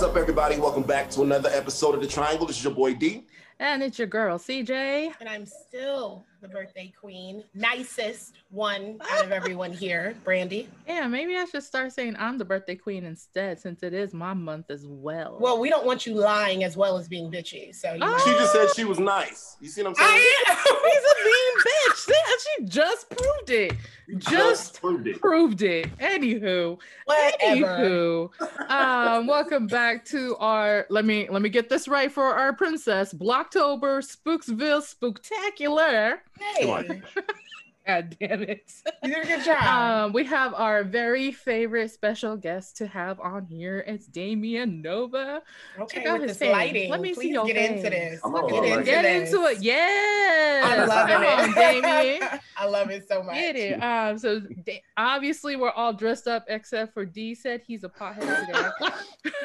What's up, everybody? Welcome back to another episode of The Triangle. This is your boy D. And it's your girl, CJ. And I'm still the birthday queen, nicest one out of everyone here, Brandy. Yeah, maybe I should start saying I'm the birthday queen instead, since it is my month as well. Well, we don't want you lying as well as being bitchy. So you Oh. She just said she was nice. You see what I'm saying? I He's a mean bitch. See, She just proved it. Just proved it. proved it. Anywho, Whatever. anywho, um, welcome back to our. Let me let me get this right for our princess. Blocktober Spooksville Spooktacular. Come on. Hey, God damn it. you did a good job. Um, we have our very favorite special guest to have on here. It's Damien Nova. okay, check out with his this face. lighting. Let me see Please your get into this. I'm Get all right. into Get this. into it. Yes. I love Come it. on, Damien. I love it so much. Get it. Um, so Da- obviously we're all dressed up except for D said he's a pothead today.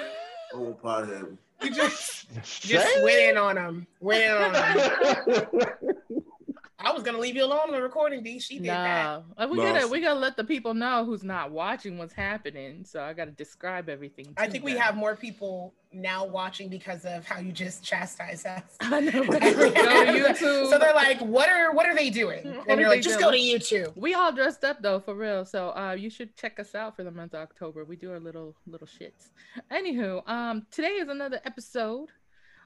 Oh, pothead. You just just went in on him. Went in on him. I was gonna leave you alone on the recording, D. She did that. no, Uh, we No. gotta we gotta let the people know who's not watching what's happening. So I gotta describe everything. I to think we have more people now watching because of how you just chastise us. I know. Right? Go to YouTube. So they're like, "What are what are they doing?" What And are you're they like, "Just go to? YouTube." We all dressed up though, for real. So uh, you should check us out for the month of October. We do our little little shits. Anywho, um, today is another episode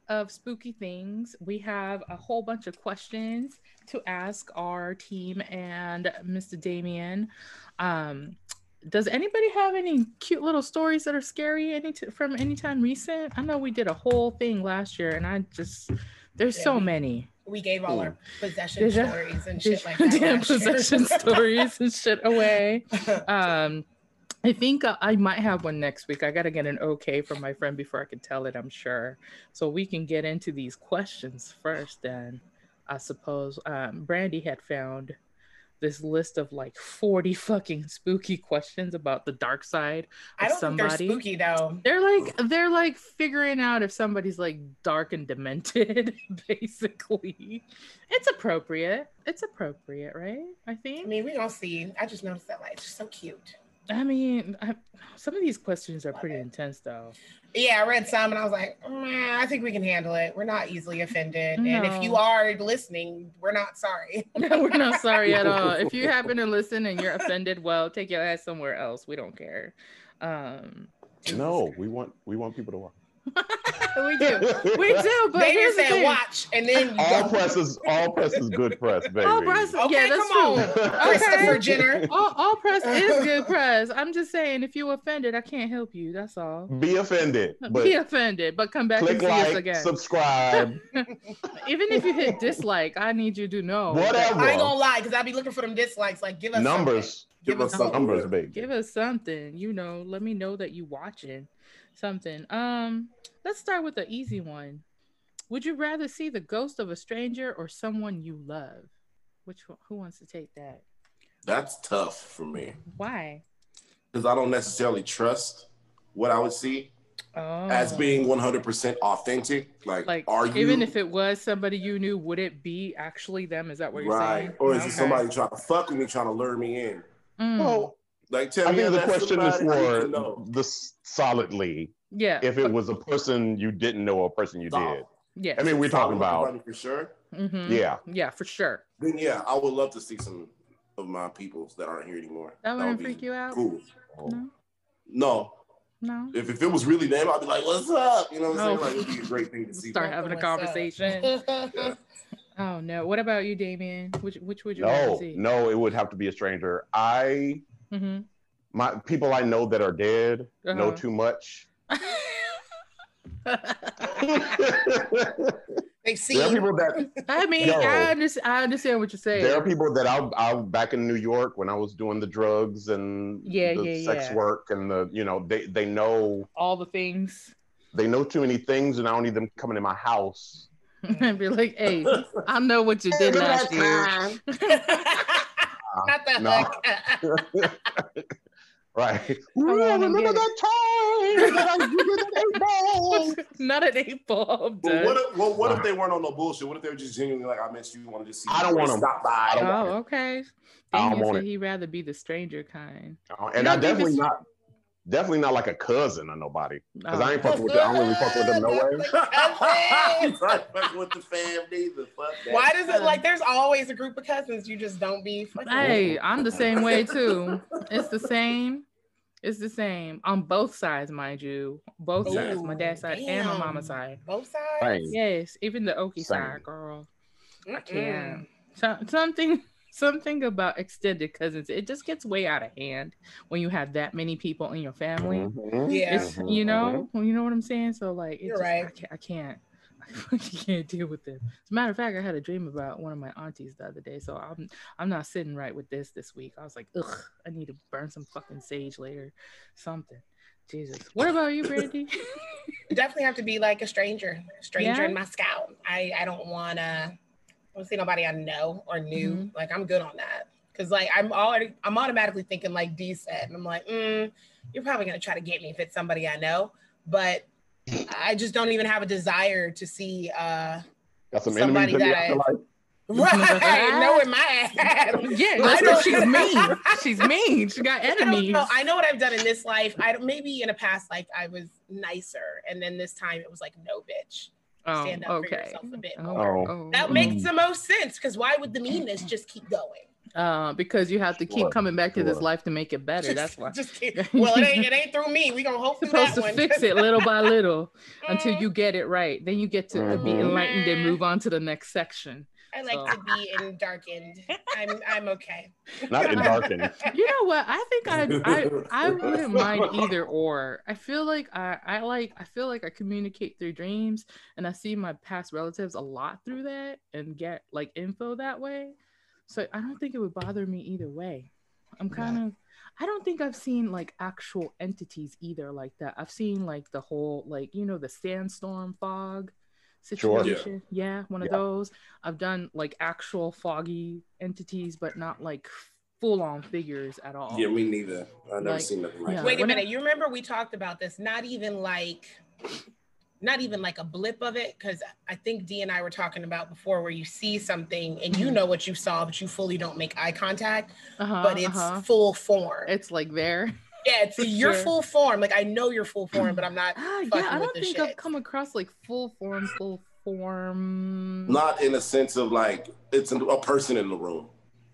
of Spooky Things. We have a whole bunch of questions to ask our team and Mr. Damien. Um, does anybody have any cute little stories that are scary any t- from any time recent? I know we did a whole thing last year, and I just there's Yeah, so we- many. We gave all our possession Did stories and shit like that. damn possession stories and shit away. Um, I think uh, I might have one next week. I got to get an okay from my friend before I can tell it, I'm sure. So we can get into these questions first, then. I suppose um, Brandy had found this list of like 40 fucking spooky questions about the dark side of I don't somebody. think they're spooky though. They're like they're like figuring out if somebody's like dark and demented, basically. It's appropriate. It's appropriate, right? I think. I mean, we don't see. I just noticed that like it's just so cute. I mean, I, some of these questions are Love pretty it. intense, though. Yeah, I read some and I was like, "Mm, I think we can handle it. We're not easily offended. And if you are listening, we're not sorry. We're not sorry at all. If you happen to listen and you're offended, well, take your ass somewhere else. We don't care. Um, No, we want we want people to watch. we do, we do. But They here's just the said watch and then you All go. press is all press is good press, baby. All press, Okay, yeah, that's come true. on, Christopher Jenner. All, all press is good press. I'm just saying, if you offended, I can't help you. That's all. Be offended, but Be offended, but come back and click see us like, again. subscribe, Even if you hit dislike, I need you to know. whatever. I ain't gonna lie, because I'll be looking for them dislikes. Like, give us Numbers, Give us something. numbers, baby. Give us something, you know. Let me know that you watching something. Um, let's start with the easy one. Would you rather see the ghost of a stranger or someone you love? Which one, who wants to take that? That's tough for me Why? because I don't necessarily trust what I would see Oh, as being 100% authentic. Like, like are you even if it was somebody you knew, would it be actually them? Is that what you're right, saying? or is Okay. it somebody trying to fuck with me, trying to lure me in? Mm, Well, Like, tell I me think the question is somebody I need to for know. the solidly. yeah, If it was a person you didn't know or a person you No. did, yeah, I mean, we're talking about for sure. mhm, yeah. yeah, for sure. Then yeah, I would love to see some of my peoples that aren't here anymore. That wouldn't would freak you out? Cool. No, No, no. if, if it was really them, I'd be like, "What's up?" You know what I'm Oh. saying? Like, it'd be a great thing to see. Start having a conversation. Yeah. Oh no! What about you, Damien? Which which would you rather No, see? no, it would have to be a stranger. I Mhm. my people I know that are dead know Uh-huh. too much. They see. there are people that I mean, No. I understand. I understand what you're saying. there are people that I, I back in New York when I was doing the drugs and Yeah, the yeah, sex yeah. work and the you know they they know All the things. they know too many things and I don't need them coming in my house. and be like, "Hey, I know what you did last year." Not that No. hook. Right. Ooh, and remember get that time that I was giving an eight ball? Not an eight ball. But what if, well, what if they weren't on no bullshit? What if they were just genuinely like, I meant you, want to just see I don't want to stop by. I don't want Oh, okay. I don't Damien want said it. he'd rather be the stranger kind. Uh, And You I don't definitely not definitely not like a cousin or nobody. Cause I ain't fucking with them. I don't really fuck with them no way. He's not fucking with the fam neither. Fuck that. Why does it like there's always a group of cousins you just don't be fucking with? Hey, I'm the same way too. It's the same. It's the same on both sides, mind you. Both sides, my dad's side and my mama's side. Both sides? Right. Yes, even the Okie side, girl. I Mm-mm. can't. So, something, something about extended cousins. It just gets way out of hand when you have that many people in your family. Mhm. Yeah. It's you know, you know what I'm saying. So like, it You're just, I right. can't, I can't, I can't deal with this. As a matter of fact, I had a dream about one of my aunties the other day. So I'm, I'm not sitting right with this this week. I was like, ugh, I need to burn some fucking sage later, something. Jesus. What about you, Brandy? Definitely have to be like a stranger, stranger Yeah? in my scout. I I don't wanna I don't see nobody I know or knew. Like I'm good on that. Cause like I'm already I'm automatically thinking like D said, and I'm like, mm, you're probably gonna try to get me if it's somebody I know, but I just don't even have a desire to see uh Got some Somebody enemies in the that I- afterlife. right no in my ass. yeah, I listen, don't- she's mean. She's mean. She got I enemies. know. I know what I've done in this life. I maybe in a past life I was nicer, and then this time it was like no bitch. Oh, stand up for okay. yourself a bit Oh, more. oh, That oh. makes the most sense because why would the meanness just keep going? uh, because you have to keep Sure, coming back to this life to make it better. That's why. Just keep, well, it ain't it ain't through me. We gonna hope through supposed that to one. fix it little by little until Mm, you get it right. Then you get to be Mhm. enlightened and move on to the next section. I like so- to be in darkened. I'm I'm okay. Not in darkened. You know what? I think I I I wouldn't mind either or. I feel like I I like I feel like I communicate through dreams and I see my past relatives a lot through that and get like info that way. So I don't think it would bother me either way. I'm kind of I don't think I've seen like actual entities either like that. I've seen like the whole like you know the sandstorm fog Sure. Yeah. situation. Yeah, one of Yeah. those. I've done like actual foggy entities, but not like full on figures at all. Yeah, me neither. I've never Like, seen nothing like yeah. that. Wait a minute. You remember we talked about this? Not even like not even like a blip of it because i think d and i were talking about before where you see something and you know what you saw but you fully don't make eye contact Uh-huh, but it's uh-huh. full form it's like there. Yeah it's your Sure. full form like i know your full form but i'm not Ah, yeah, I don't the think shit. I've come across like full form, full form. Not in a sense of like it's a, a person in the room.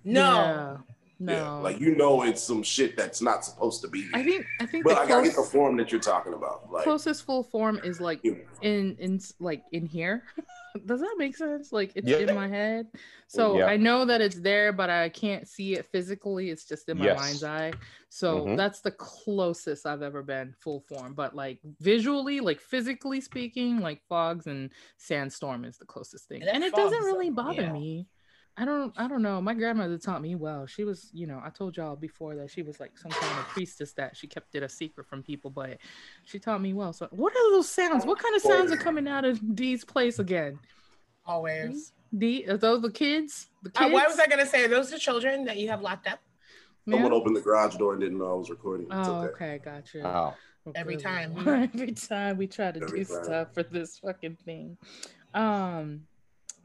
no Yeah, no. Yeah, like you know, it's some shit that's not supposed to be. Here. I think I think but the I gotta get the form that you're talking about. Like, closest full form is like in in like in here. Does that make sense? Like it's Yeah. in my head. So Yeah. I know that it's there, but I can't see it physically. It's just in my Yes. mind's eye. So Mhm. that's the closest I've ever been full form. But like visually, like physically speaking, like fogs and sandstorm is the closest thing. Yeah, that and it fog doesn't really bother yeah. me. I don't I don't know. My grandmother taught me well. She was, you know, I told y'all before that she was like some kind of priestess that she kept it a secret from people, but she taught me well. So what are those sounds? What kind of sounds are coming out of Dee's place again? always D are those the kids? The uh, kids? why was i gonna say are those the children that you have locked up someone opened the garage door and didn't know I was recording. It's Oh, okay. okay, gotcha. Oh. Every time. Every time we try to Every do time. stuff for this fucking thing. Um,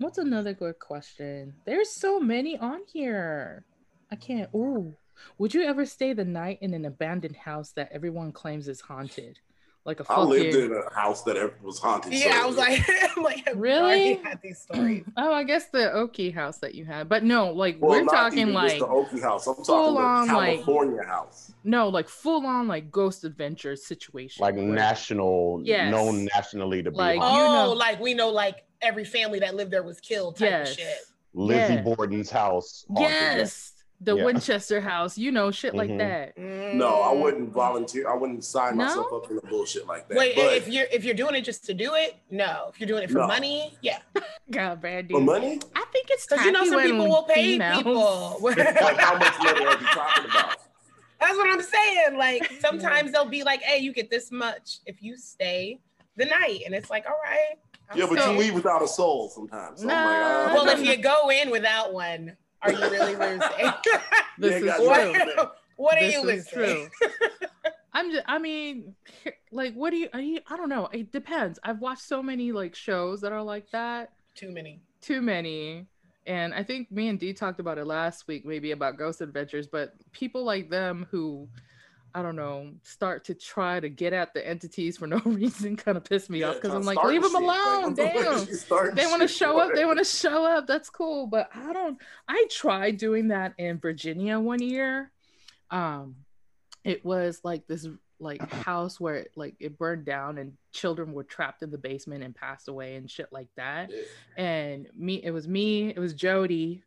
what's another good question? There's so many on here. I can't. Ooh, would you ever stay the night in an abandoned house that everyone claims is haunted? Like a I fucking. lived in a house that was haunted. yeah so- i was like like Really? already had these stories oh, I guess the Oki house that you had, but no, like Well, we're not talking even just like the Oakley house. I'm full talking the on, like- California house. no, like full on like ghost adventure situation. Like where- national, Yes. known nationally to be Like, haunted. you oh know- like we know like every family that lived there was killed type Yes. of shit Lizzie yeah. Borden's house. haunted. Yes, the Yeah. Winchester house, you know, shit like Mhm. that. No, I Mm. wouldn't volunteer. I wouldn't sign No? myself up for the bullshit like that. Wait, but if you're if you're doing it just to do it, no. If you're doing it for No. money, yeah. God, Brandy. for money, I think it's Because you know some people will pay females- people. like how much money are you talking about? That's what I'm saying. Like sometimes they'll be like, "Hey, you get this much if you stay the night," and it's like, "All right." I'll Yeah, but stay." you leave without a soul sometimes. So I'm like, Nah. uh, Well, if you go in without one, are you really losing? This Yeah, is got true. what, what are This you losing? true. I'm just, I mean, like, what do you, you, I don't know. It depends. I've watched so many like shows that are like that. Too many. Too many. And I think me and Dee talked about it last week, maybe about Ghost Adventures, but people like them who I don't know, start to try to get at the entities for no reason kind of piss me Yeah, off because I'm like, leave them shit. Alone. fuck Damn. is you starting They want to show up. They want to show up. That's cool. But I don't, I tried doing that in Virginia one year. Um, it was like this like house where it, like it burned down and children were trapped in the basement and passed away and shit like that Yeah. and me it was me it was jody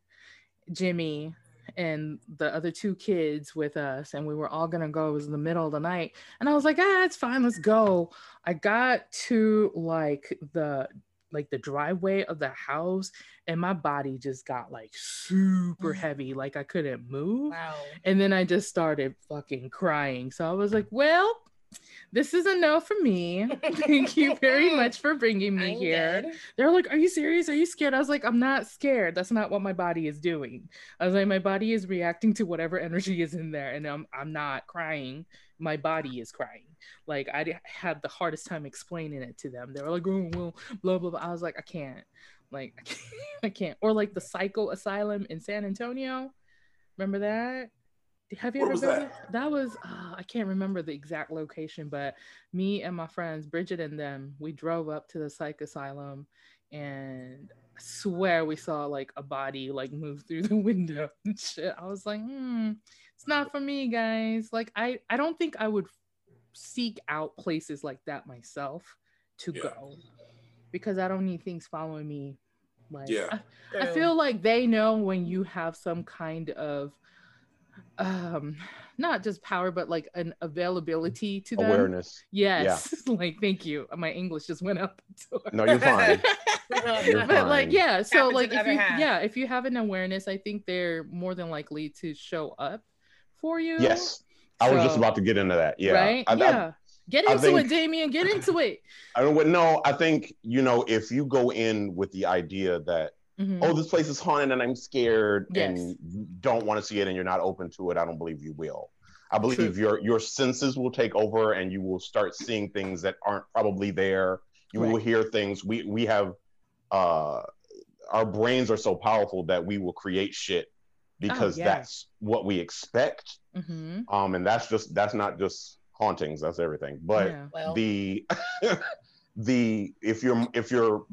jimmy and the other two kids with us and we were all gonna go it was in the middle of the night and i was like ah it's fine let's go i got to like the like the driveway of the house and my body just got like super Mm. heavy like i couldn't move Wow. and then I just started fucking crying. So I was like, well, this is a no for me. Thank you very much for bringing me I'm here. dead. They're like, are you serious? Are you scared? I was like, I'm not scared. That's not what my body is doing. I was like, my body is reacting to whatever energy is in there. And I'm, I'm not crying. My body is crying. Like I had the hardest time explaining it to them. They were like, oh, well, blah, blah, blah. I was like, I can't. Like, I can't. I can't. Or like the Psycho Asylum in San Antonio. Remember that? Have you Where ever been? that? That was uh, I can't remember the exact location, but me and my friends, Bridget and them, we drove up to the psych asylum, and I swear we saw like a body like move through the window and shit. I was like, hmm, it's not for me, guys. Like I, I don't think I would seek out places like that myself to Yeah. go because I don't need things following me. Like Yeah. I, I feel like they know when you have some kind of um not just power but like an availability to them Awareness. yes like thank you my english just went up the door. No, you're fine. You're but like yeah so Happens like if you half. yeah if you have an awareness i think they're more than likely to show up for you Yes. I was just about to get into that. Yeah. right I, I- yeah get I into it damien get into it I don't know. I think, you know, if you go in with the idea that, Mhm. oh, this place is haunted and I'm scared Yes. and don't want to see it and you're not open to it, I don't believe you will. I believe True. your your senses will take over and you will start seeing things that aren't probably there. You will hear things. We we have uh our brains are so powerful that we will create shit because Oh, yeah. that's what we expect. Mhm. Um and that's just that's not just hauntings, that's everything. But yeah. Well, the the if you're if you're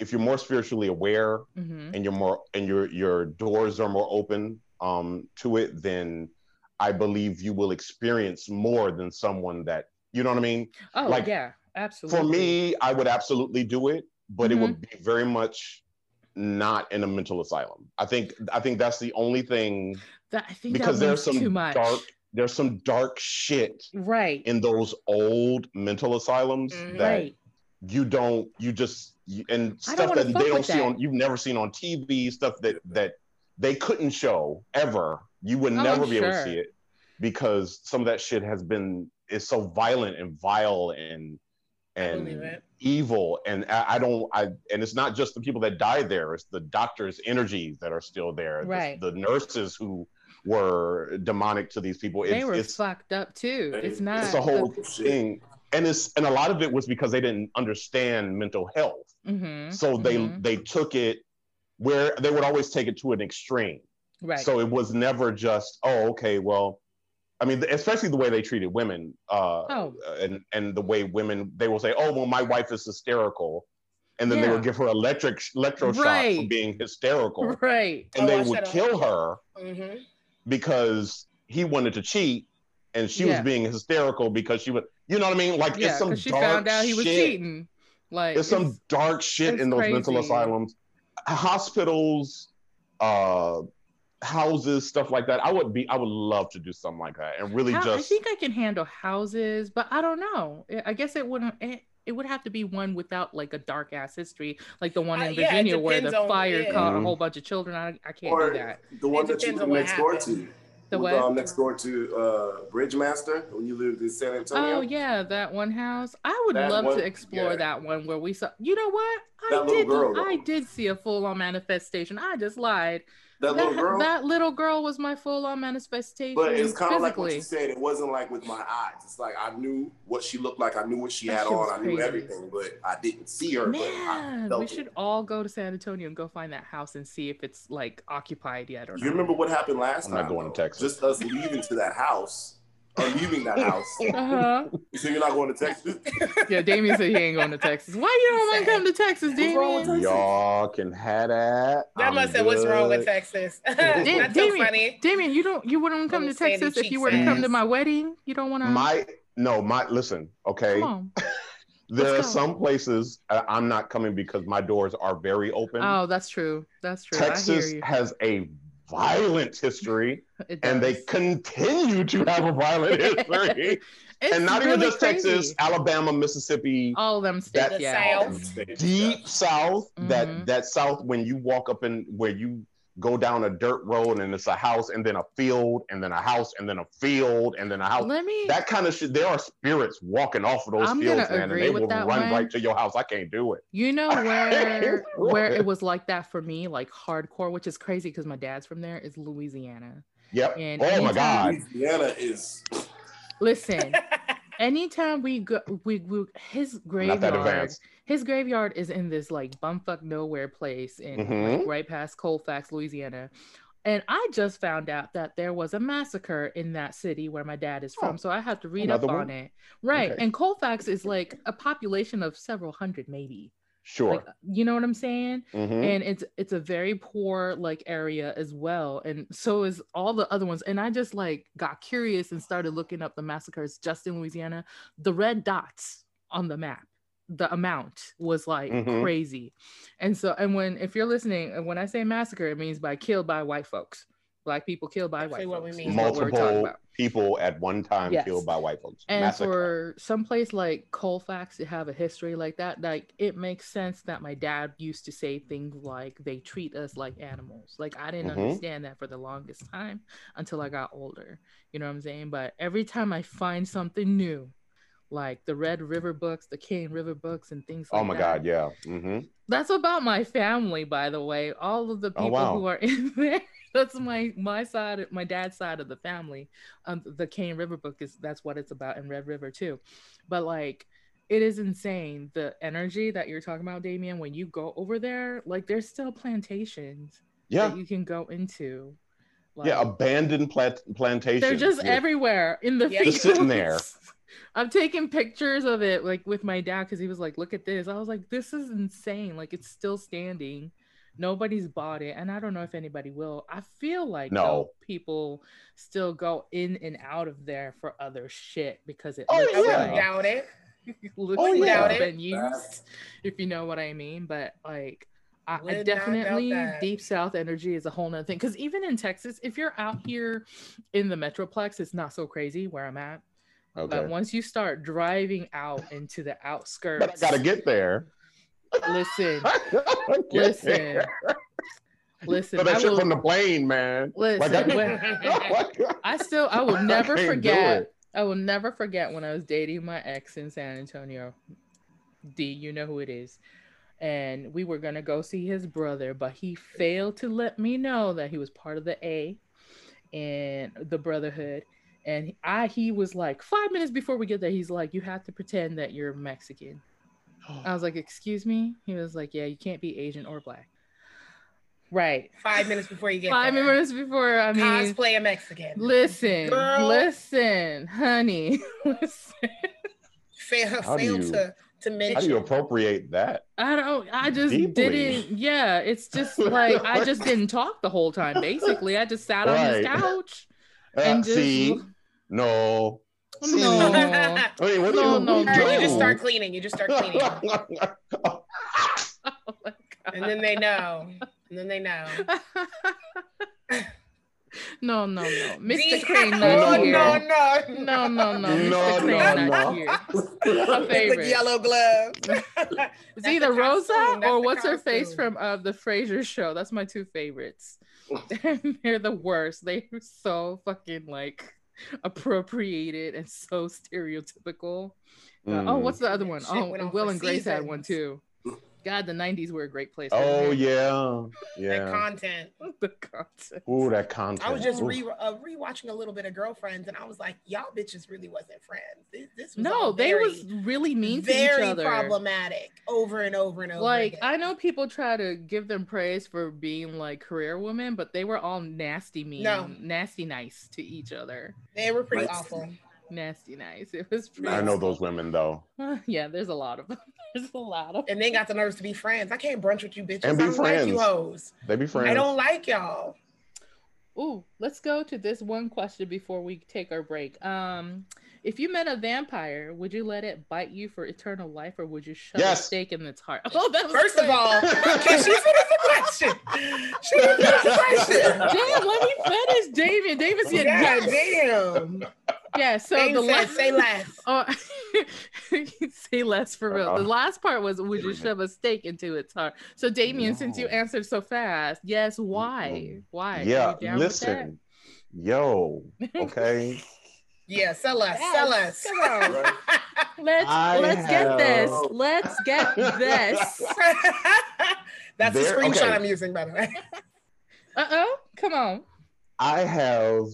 if you're more spiritually aware Mhm. and you're more and your your doors are more open um to it then i believe you will experience more than someone that you know what i mean oh like, yeah absolutely for me i would absolutely do it but Mhm. it would be very much not in a mental asylum i think i think that's the only thing that i think because there's some too much dark there's some dark shit right in those old mental asylums Mhm. that right you don't you just you, and stuff that they don't see that. on you've never seen on TV stuff that that they couldn't show ever. You would Oh, never I'm be able to see it because some of that shit has been is so violent and vile and and evil. And I, I don't I and it's not just the people that died there it's the doctors energies that are still there. The- Right. the, nurses who were demonic to these people. They were it's fucked up too. It's not it's a whole Shit. thing and it's and a lot of it was because they didn't understand mental health. Mhm, so they mhm. they took it where they would always take it to an extreme. Right. So it was never just oh okay well i mean especially the way they treated women uh Oh. and and the way women they will say oh well my wife is hysterical. And then they Yeah. would give her electric electroshock for being hysterical. Right. And I they watched would kill her mm-hmm. because he wanted to cheat and she Yeah. was being hysterical because she was you know what i mean like yeah it's some she dark found out he was shit. cheating like There's some dark shit in those mental asylums, hospitals, uh, houses, stuff like that. I would be, I would love to do something like that and really How- I think I can handle houses, but I don't know. I- I guess it wouldn't. It, it would have to be one without like a dark ass history, like the one Uh, in yeah, it Virginia where the fire caught a Mhm. whole bunch of children. I, I can't Or do that. the one It that you depends live on what next door happened. to. The what? Um, next door to uh, Bridgemaster when you lived in San Antonio. Oh yeah, that one house. I would That love one- to explore yeah. that one where we saw. You know what? I That did. girl. I did see a full on manifestation. I just lied. That little girl. that little girl was my full on manifestation. but it's kind of like what you said. It wasn't like with my eyes. It's like I knew what she looked like. I knew what she That had shit on. I knew crazy. everything, but I didn't see her. but I Man, felt we it. should all go to San Antonio and go find that house and see if it's like occupied yet or You not. remember what happened last I'm not time? going to? Texas. Just us leaving to that house. Are leaving that house. Uh-huh. So you're not going to Texas? Yeah, Damien said he ain't going to Texas. Why you don't want to come to Texas, What's wrong with Damien? Y'all can have that. That I'm must say what's wrong with. Texas. Da- That's so Damien, funny. Damien, you don't you wouldn't come to Little sandy Texas if you were to come to my wedding. You don't want to. My no, my listen. Okay, Come on. there are some places uh, I'm not coming because my doors are very open. Oh, that's true. That's true. I Texas hear you. has a violent history, and they continue to have a violent history. And not even just crazy. Texas, Alabama, Mississippi, All of them states. That- yeah. South. deep south. Mhm. That that south when you walk up in where you go down a dirt road and it's a house and then a field and then a house and then a field and then a house. Let me. That kind of shit. There are spirits walking off of those I'm fields, gonna man, and agree they with will that run one. right to your house. I can't do it. You know where where it was like that for me, like hardcore, which is crazy because my dad's from there, is Louisiana. Yep. And oh my God. Louisiana is Listen, anytime we go, we, we his Not that graveyard, advanced. His graveyard is in this like bumfuck nowhere place in like, Mhm. right past Colfax, Louisiana. And I just found out that there was a massacre in that city where my dad is from. Oh, so I have to read up one? on it. Right. Okay. And Colfax is like a population of several hundred, maybe. Sure. Like, you know what I'm saying? Mhm. and it's it's a very poor like area as well and so is all the other ones and i just like got curious and started looking up the massacres just in louisiana the red dots on the map the amount was like Mhm. crazy and so and when if you're listening and when i say massacre it means by killed by white folks black people killed by Exactly white what we folks mean. is what Multiple about people at one time Yes. killed by white folks. and Massacre. for some place like Colfax to have a history like that, like it makes sense that my dad used to say things like they treat us like animals. Like I didn't Mhm. understand that for the longest time until I got older. You know what I'm saying? But every time I find something new, like the Red River books, the Cane River books, and things like oh my that. God, yeah. hmm That's about my family, by the way. All of the Oh, people wow. who are in there. That's my my side, my dad's side of the family. Um, the Cane River book is that's what it's about, and Red River too. But like, it is insane the energy that you're talking about, Damien. When you go over there, like there's still plantations Yeah. that you can go into. Like, yeah. Abandoned plant- plantations. they're just Yeah. everywhere in the Yeah. Just sitting there. I'm taking pictures of it like with my dad because he was like, "Look at this." I was like, "This is insane! Like it's still standing. Nobody's bought it, and I don't know if anybody will. I feel like No. though, people still go in and out of there for other shit because it Oh, looks I wouldn't like doubt it. looks Oh, like yeah. it's been used, if you know what I mean. But like, I, I Would not doubt definitely deep south energy is a whole nother thing. Because even in Texas, if you're out here in the metroplex, it's not so crazy where I'm at. Okay. But once you start driving out into the outskirts, But I gotta get there. listen, Get listen, there. listen. So that I shit will, from the plane, man. listen. Like I- when- I still, I will never can't forget. I will never forget when I was dating my ex in San Antonio. D, you know who it is. And we were gonna go see his brother, but he failed to let me know that he was part of the A and the Brotherhood. And I, he was like, five minutes before we get there, he's like, "You have to pretend that you're Mexican." Oh. I was like, "Excuse me?" He was like, "Yeah, you can't be Asian or black." Right. Five minutes before you get Five there. minutes before. I mean, Cosplay a Mexican. Listen, Girl. listen, honey. Listen. Fail, fail you- to to How do you appropriate that? I don't. I just Deeply. didn't. Yeah, it's just like I just didn't talk the whole time. Basically, I just sat on his Right. couch Uh, and just. see, no. See? No. I mean, what No, you, no, what no. you just start cleaning. You just start cleaning, Oh my and then they know. And then they know. God. no, no, no, Mr. Crane oh, not No, here. no, no, No, no, no, Mr. No, Crane no, not here. With My the favorite. yellow gloves. It's either the Rosa or what's her face from uh, the Frasier show. That's my two favorites. They're the worst. They're so fucking like appropriated and so stereotypical. Uh, oh, Mm. what's the other one? Shit Oh, went Will and Grace had one too. God, the '90s were a great place. Oh wasn't yeah, That yeah. content. the concept. Ooh, that content. I was just re uh, rewatching a little bit of Girlfriends, and I was like, y'all bitches really wasn't friends. This, this was No, all they very, was really mean to very each other. problematic over and over and over. Like again. I know people try to give them praise for being like career women, but they were all nasty mean, No. nasty nice to each other. they were pretty Right. awful. Nasty nice. It was pretty. I know those women though. yeah, there's a lot of them. There's a lot of. Them. And they got the nerves to be friends. I can't brunch with you bitches. And be I don't like you friends. hoes. They be friends. I don't like y'all. Ooh, let's go to this one question before we take our break. Um, if you met a vampire, would you let it bite you for eternal life, or would you shove a stake in its heart? Oh, that was First of all, can she finish the question? She didn't finish the question. damn, let me finish, David. David said God yes. damn. Yeah, so Dave the said, last say less. Oh, say less for real. The Uh-uh. last part was, would you shove a stake into its heart? So, Damien, since you answered so fast, yes. Why? Why? Yeah, you down with listen, yo, okay. Yeah, sell us. Yes, Sell us. come on. Right? Let's I let's get this. Let's get this. That's the There- screenshot okay. I'm using, by the way. Uh oh, come on. I have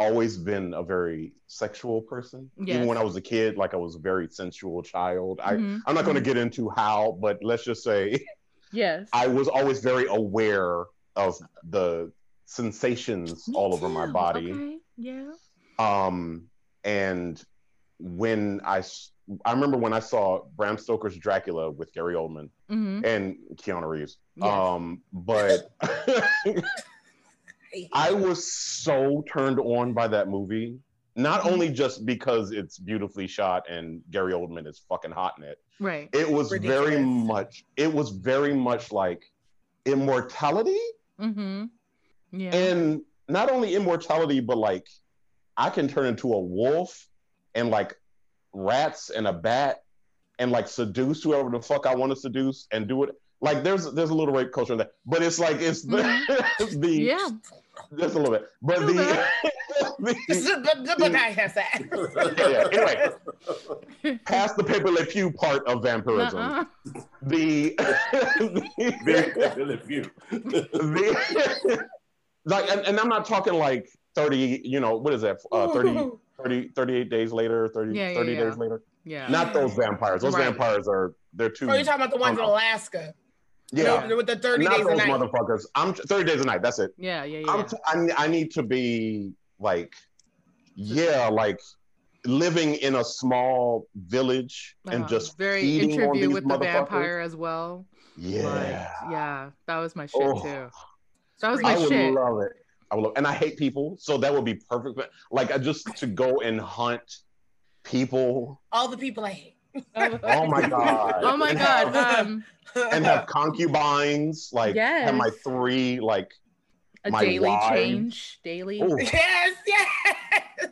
always been a very sexual person. Yes. Even when I was a kid, like I was a very sensual child. I, Mhm, I'm not going to mhm. get into how, but let's just say Yes. I was always very aware of the sensations Me all over my body. Okay. Yeah. Um, and when I, I remember when I saw Bram Stoker's Dracula with Gary Oldman hmm and Keanu Reeves. Yes. Um, but I was so turned on by that movie. Not Mhm. only just because it's beautifully shot and Gary Oldman is fucking hot in it. Right. It was very much. It was very much like immortality, Mm-hmm. Yeah. and not only immortality, but like I can turn into a wolf and like rats and a bat and like seduce whoever the fuck I want to seduce and do it. Like there's there's a little rape culture in that, but it's like it's the the yeah. just a little bit, but Little the, the but, but, but I have that. yeah, anyway. past the Pepé Le Pew part of vampirism, Uh-uh. the, Very the, very few. the like, and, and I'm not talking like 30, you know, what is that? Uh, 30, 30, 38 days later, 30, Yeah, yeah, 30 yeah. days later. Yeah. Not those vampires. Those Right. vampires are they're too. Oh, you're talking about the ones in Alaska. Yeah, With the 30 not days a those night. motherfuckers. I'm 30 days a night. That's it. Yeah. Yeah. Yeah. I'm t- I, I need to be like, yeah, like living in a small village and Uh, just very feeding on interview these with the motherfuckers. vampire as well. Yeah, Like, yeah, that was my shit Oh. too. That was my I my would shit. love it. I would love, and I hate people, so that would be perfect. But, Like I just to go and hunt people. All the people I hate. Oh my god. oh my And god. have- Um, and have concubines. Like have my three. Like a My daily wives. change. Daily. oh, yes, yes.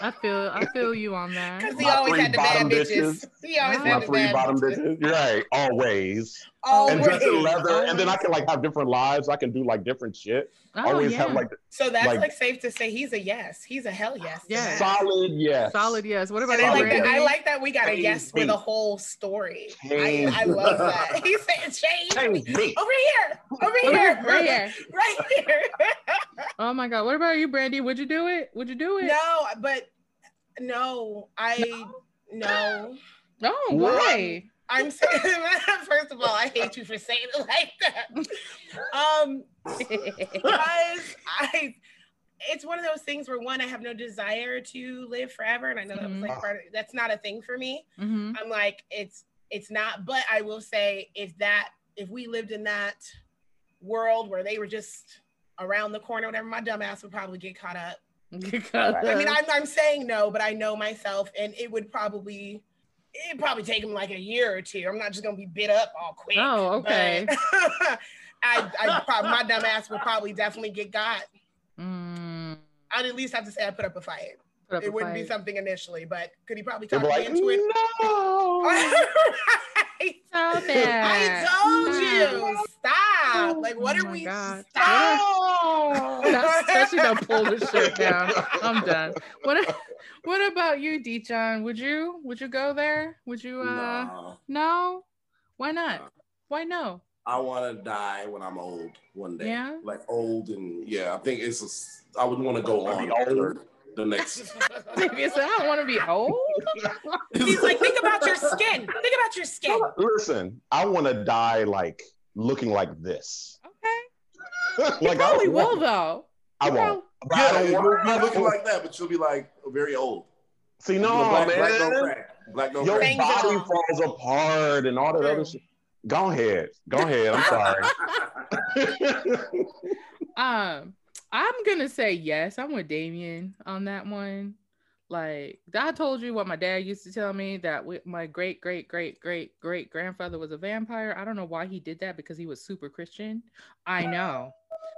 I feel. I feel you on that. Because he My always had the bad bottom bitches. He always my had the bad bottom bitches. bitches. You're right. Always. Always. And dress in leather, Always. and then I can like have different lives. I can do like different shit. Oh, Always yeah. have like So that's Like- like, safe to say he's a yes. He's a hell yes. to Yes. solid. Yes. Solid. Yes. What about And I you, like that. I like that we got a Change yes with me. a whole story. I, I love that. He said change. Change me. Over here. Over Over here. here, right here. Right here. Oh my god. What about you, Brandy? Would you do it? Would you do it? no, but no, I no. No. Why? I'm saying first of all, I hate you for saying it like that. Um, because I it's one of those things where one, I have no desire to live forever. And I know that was like part of that's not a thing for me. hmm I'm like, it's it's not, but I will say if that if we lived in that world where they were just around the corner, whatever, my dumbass would probably get caught up. I mean, I'm, I'm saying no, but I know myself, and it would probably it'd probably take him like a year or two. I'm not just gonna be bit up all quick. Oh, okay. I, I probably my dumb ass would probably definitely get got. Mm, I'd at least have to say I put up a fight. up It a wouldn't be something initially, but could he probably talk be me into it? no. Right. Stop it. I told you. Stop. Like, what Oh are we? God. Stop. Especially don't pull the shirt down. I'm done. What what about you, Dijon? Would you would you go there? Would you uh Nah. no? Why not? Why no? I want to die when I'm old one day. Yeah? Like old and yeah, I think it's. A, I would want to go on Be old? for the next. Maybe it's I don't want to be old. He's like, think about your skin. Think about your skin. Listen, I want to die like looking like this. Okay. You probably I will want- though. I You won't. Yeah, I you'll want- be looking like that, but you'll be like very old. See, You no, know, black, black don't man. crack. Black don't Your crack. Body are- falls apart and all that other shit. Go ahead. Go ahead. I'm sorry. Um, I'm gonna say yes. I'm with Damien on that one. Like I told you what my dad used to tell me that we, my great great great great great grandfather was a vampire. I don't know why he did that because he was super Christian. I know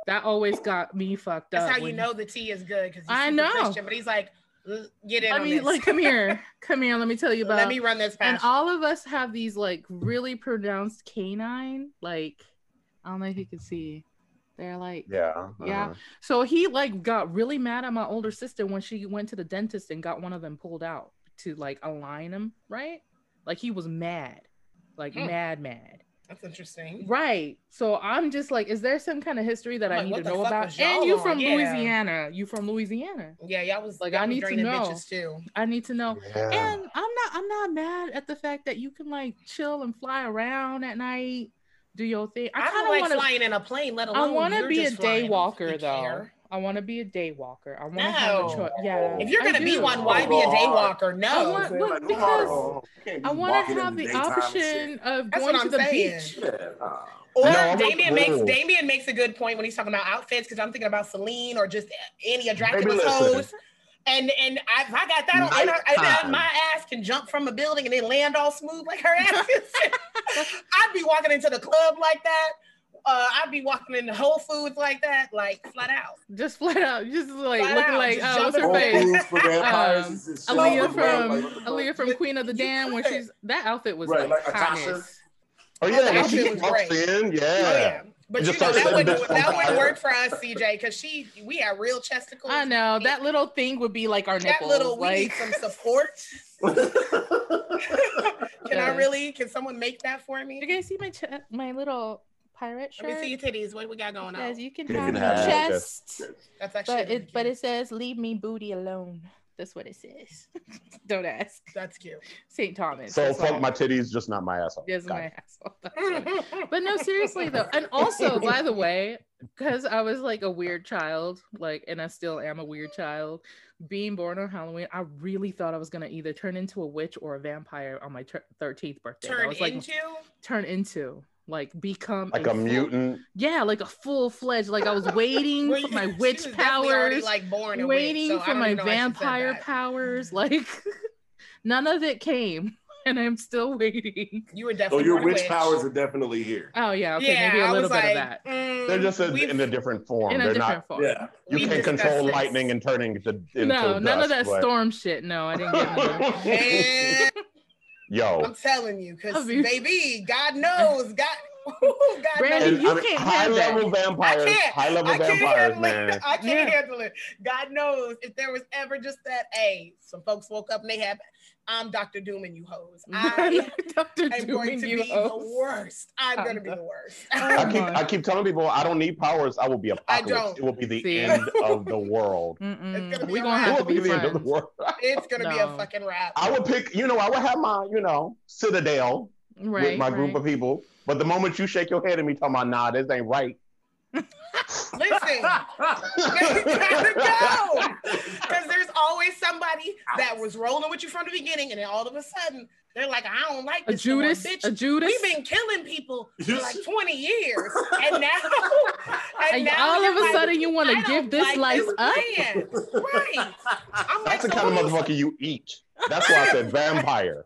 that always got me fucked That's up. That's how you know the tea is good because I know. Christian, but he's like, get in I mean, like, come here, come here. Let me tell you about. Let me run this and past. all of us have these like really pronounced canine. Like, I don't know if you can see. They're like yeah. Yeah. uh-huh. So he like got really mad at my older sister when she went to the dentist and got one of them pulled out to like align him, right? Like he was mad. Like Hmm. mad mad. That's interesting. Right. So I'm just like, is there some kind of history that I'm I like, need to know about? was y'all And you from Yeah. Louisiana. You from Louisiana. Yeah, y'all was Like, y'all I need to know. too. I need to know. Yeah. And I'm not I'm not mad at the fact that you can like chill and fly around at night, do your thing. I I, kind don't of like want to flying in a plane, let alone. I want to be a day walker though. care? I want to be a day walker. I want to have a choice. Yeah. If you're gonna be one, why be a day walker? I No. want- Saying, well, like, because you can't be I want to have the daytime shit. option of That's going to I'm the saying. beach. Yeah, nah. Or No, Damien makes. Damien makes a good point when he's talking about outfits because I'm thinking about Selene or just any of Dracula's listen. hoes. And and I, if I got that on, and I, and my ass can jump from a building and then land all smooth like her ass. is. I'd be walking into the club like that. Uh, I'd be walking into Whole Foods like that, like flat out. Just flat out, just like Flat looking out, like, just oh, what's jumping her Whole face? Foods for vampires Um, is. Aaliyah Like, from what the fuck? Aaliyah from Queen of the Damned when she's that outfit was Right, like, like Oh yeah, that when she was walks great. in, yeah. Oh yeah. But you know that wouldn't that wouldn't work for us, CJ, because she we have real chesticles. I know that little thing would be like our that nipples. little we need some support. can I really? Can someone make that for me? you guys see my ch- my little pirate shirt? Let me see your titties. What we got going Yes, on? you can You have can my have it. chest. That's actually But it but it says leave me booty alone. That's what it says. Don't ask. that's cute. St. Thomas. So that's fuck my titties, just not my asshole. Yes, Got my it. asshole. But no, seriously though. And also, by the way, because I was like a weird child, like, and I still am a weird child. Being born on Halloween, I really thought I was gonna either turn into a witch or a vampire on my thirteenth birthday. That Turn was like into turn into, like, become Like a, a full- mutant. Yeah, like a full fledged. Like I was waiting Well, for my she witch was powers, like born waiting witch, so for my even know why she said vampire powers. Like none of it came, and I'm still waiting. You were So definitely your witch witch. powers are definitely here. Oh yeah, okay, yeah, maybe a little bit like, of that. mm, They're just in, in a different form. In a They're different not. form. Yeah. You we've can discussed control this. lightning and turning into, into No, none of that but- storm shit. No, I didn't get into that. Man, Yo, I'm telling you, because baby, God knows, God, God Brandon, knows. you I mean, can't high have that. level vampires, I can't. high level I can't vampires, handle man. it. I can't Yeah. handle it. God knows if there was ever just that, hey, some folks woke up and they had, I'm Dr. Doom and you hoes. I Dr. am going to you be hoes. the worst. I'm I'm going to be the- the worst. I keep I keep telling people I don't need powers. I will be apocalypse. don't. It will be the See? end of the world. Mm-mm. gonna be We a gonna. It have will to be be the end of the world. it's going to be a fucking wrap. I would pick, you know, I would have my, you know, citadel Right, with my group of people. But the moment you shake your head at me talking about, nah, this ain't right. Listen, they gotta go. Because there's always somebody that was rolling with you from the beginning, and then all of a sudden they're like, I don't like this. no more, Judas, bitch. a Judas. We've been killing people for like 20 years, and now, and And now all of a like, sudden you want to give this like life this up? man. right? I'm like, That's the kind of oh, motherfucker you eat. That's why I said vampire.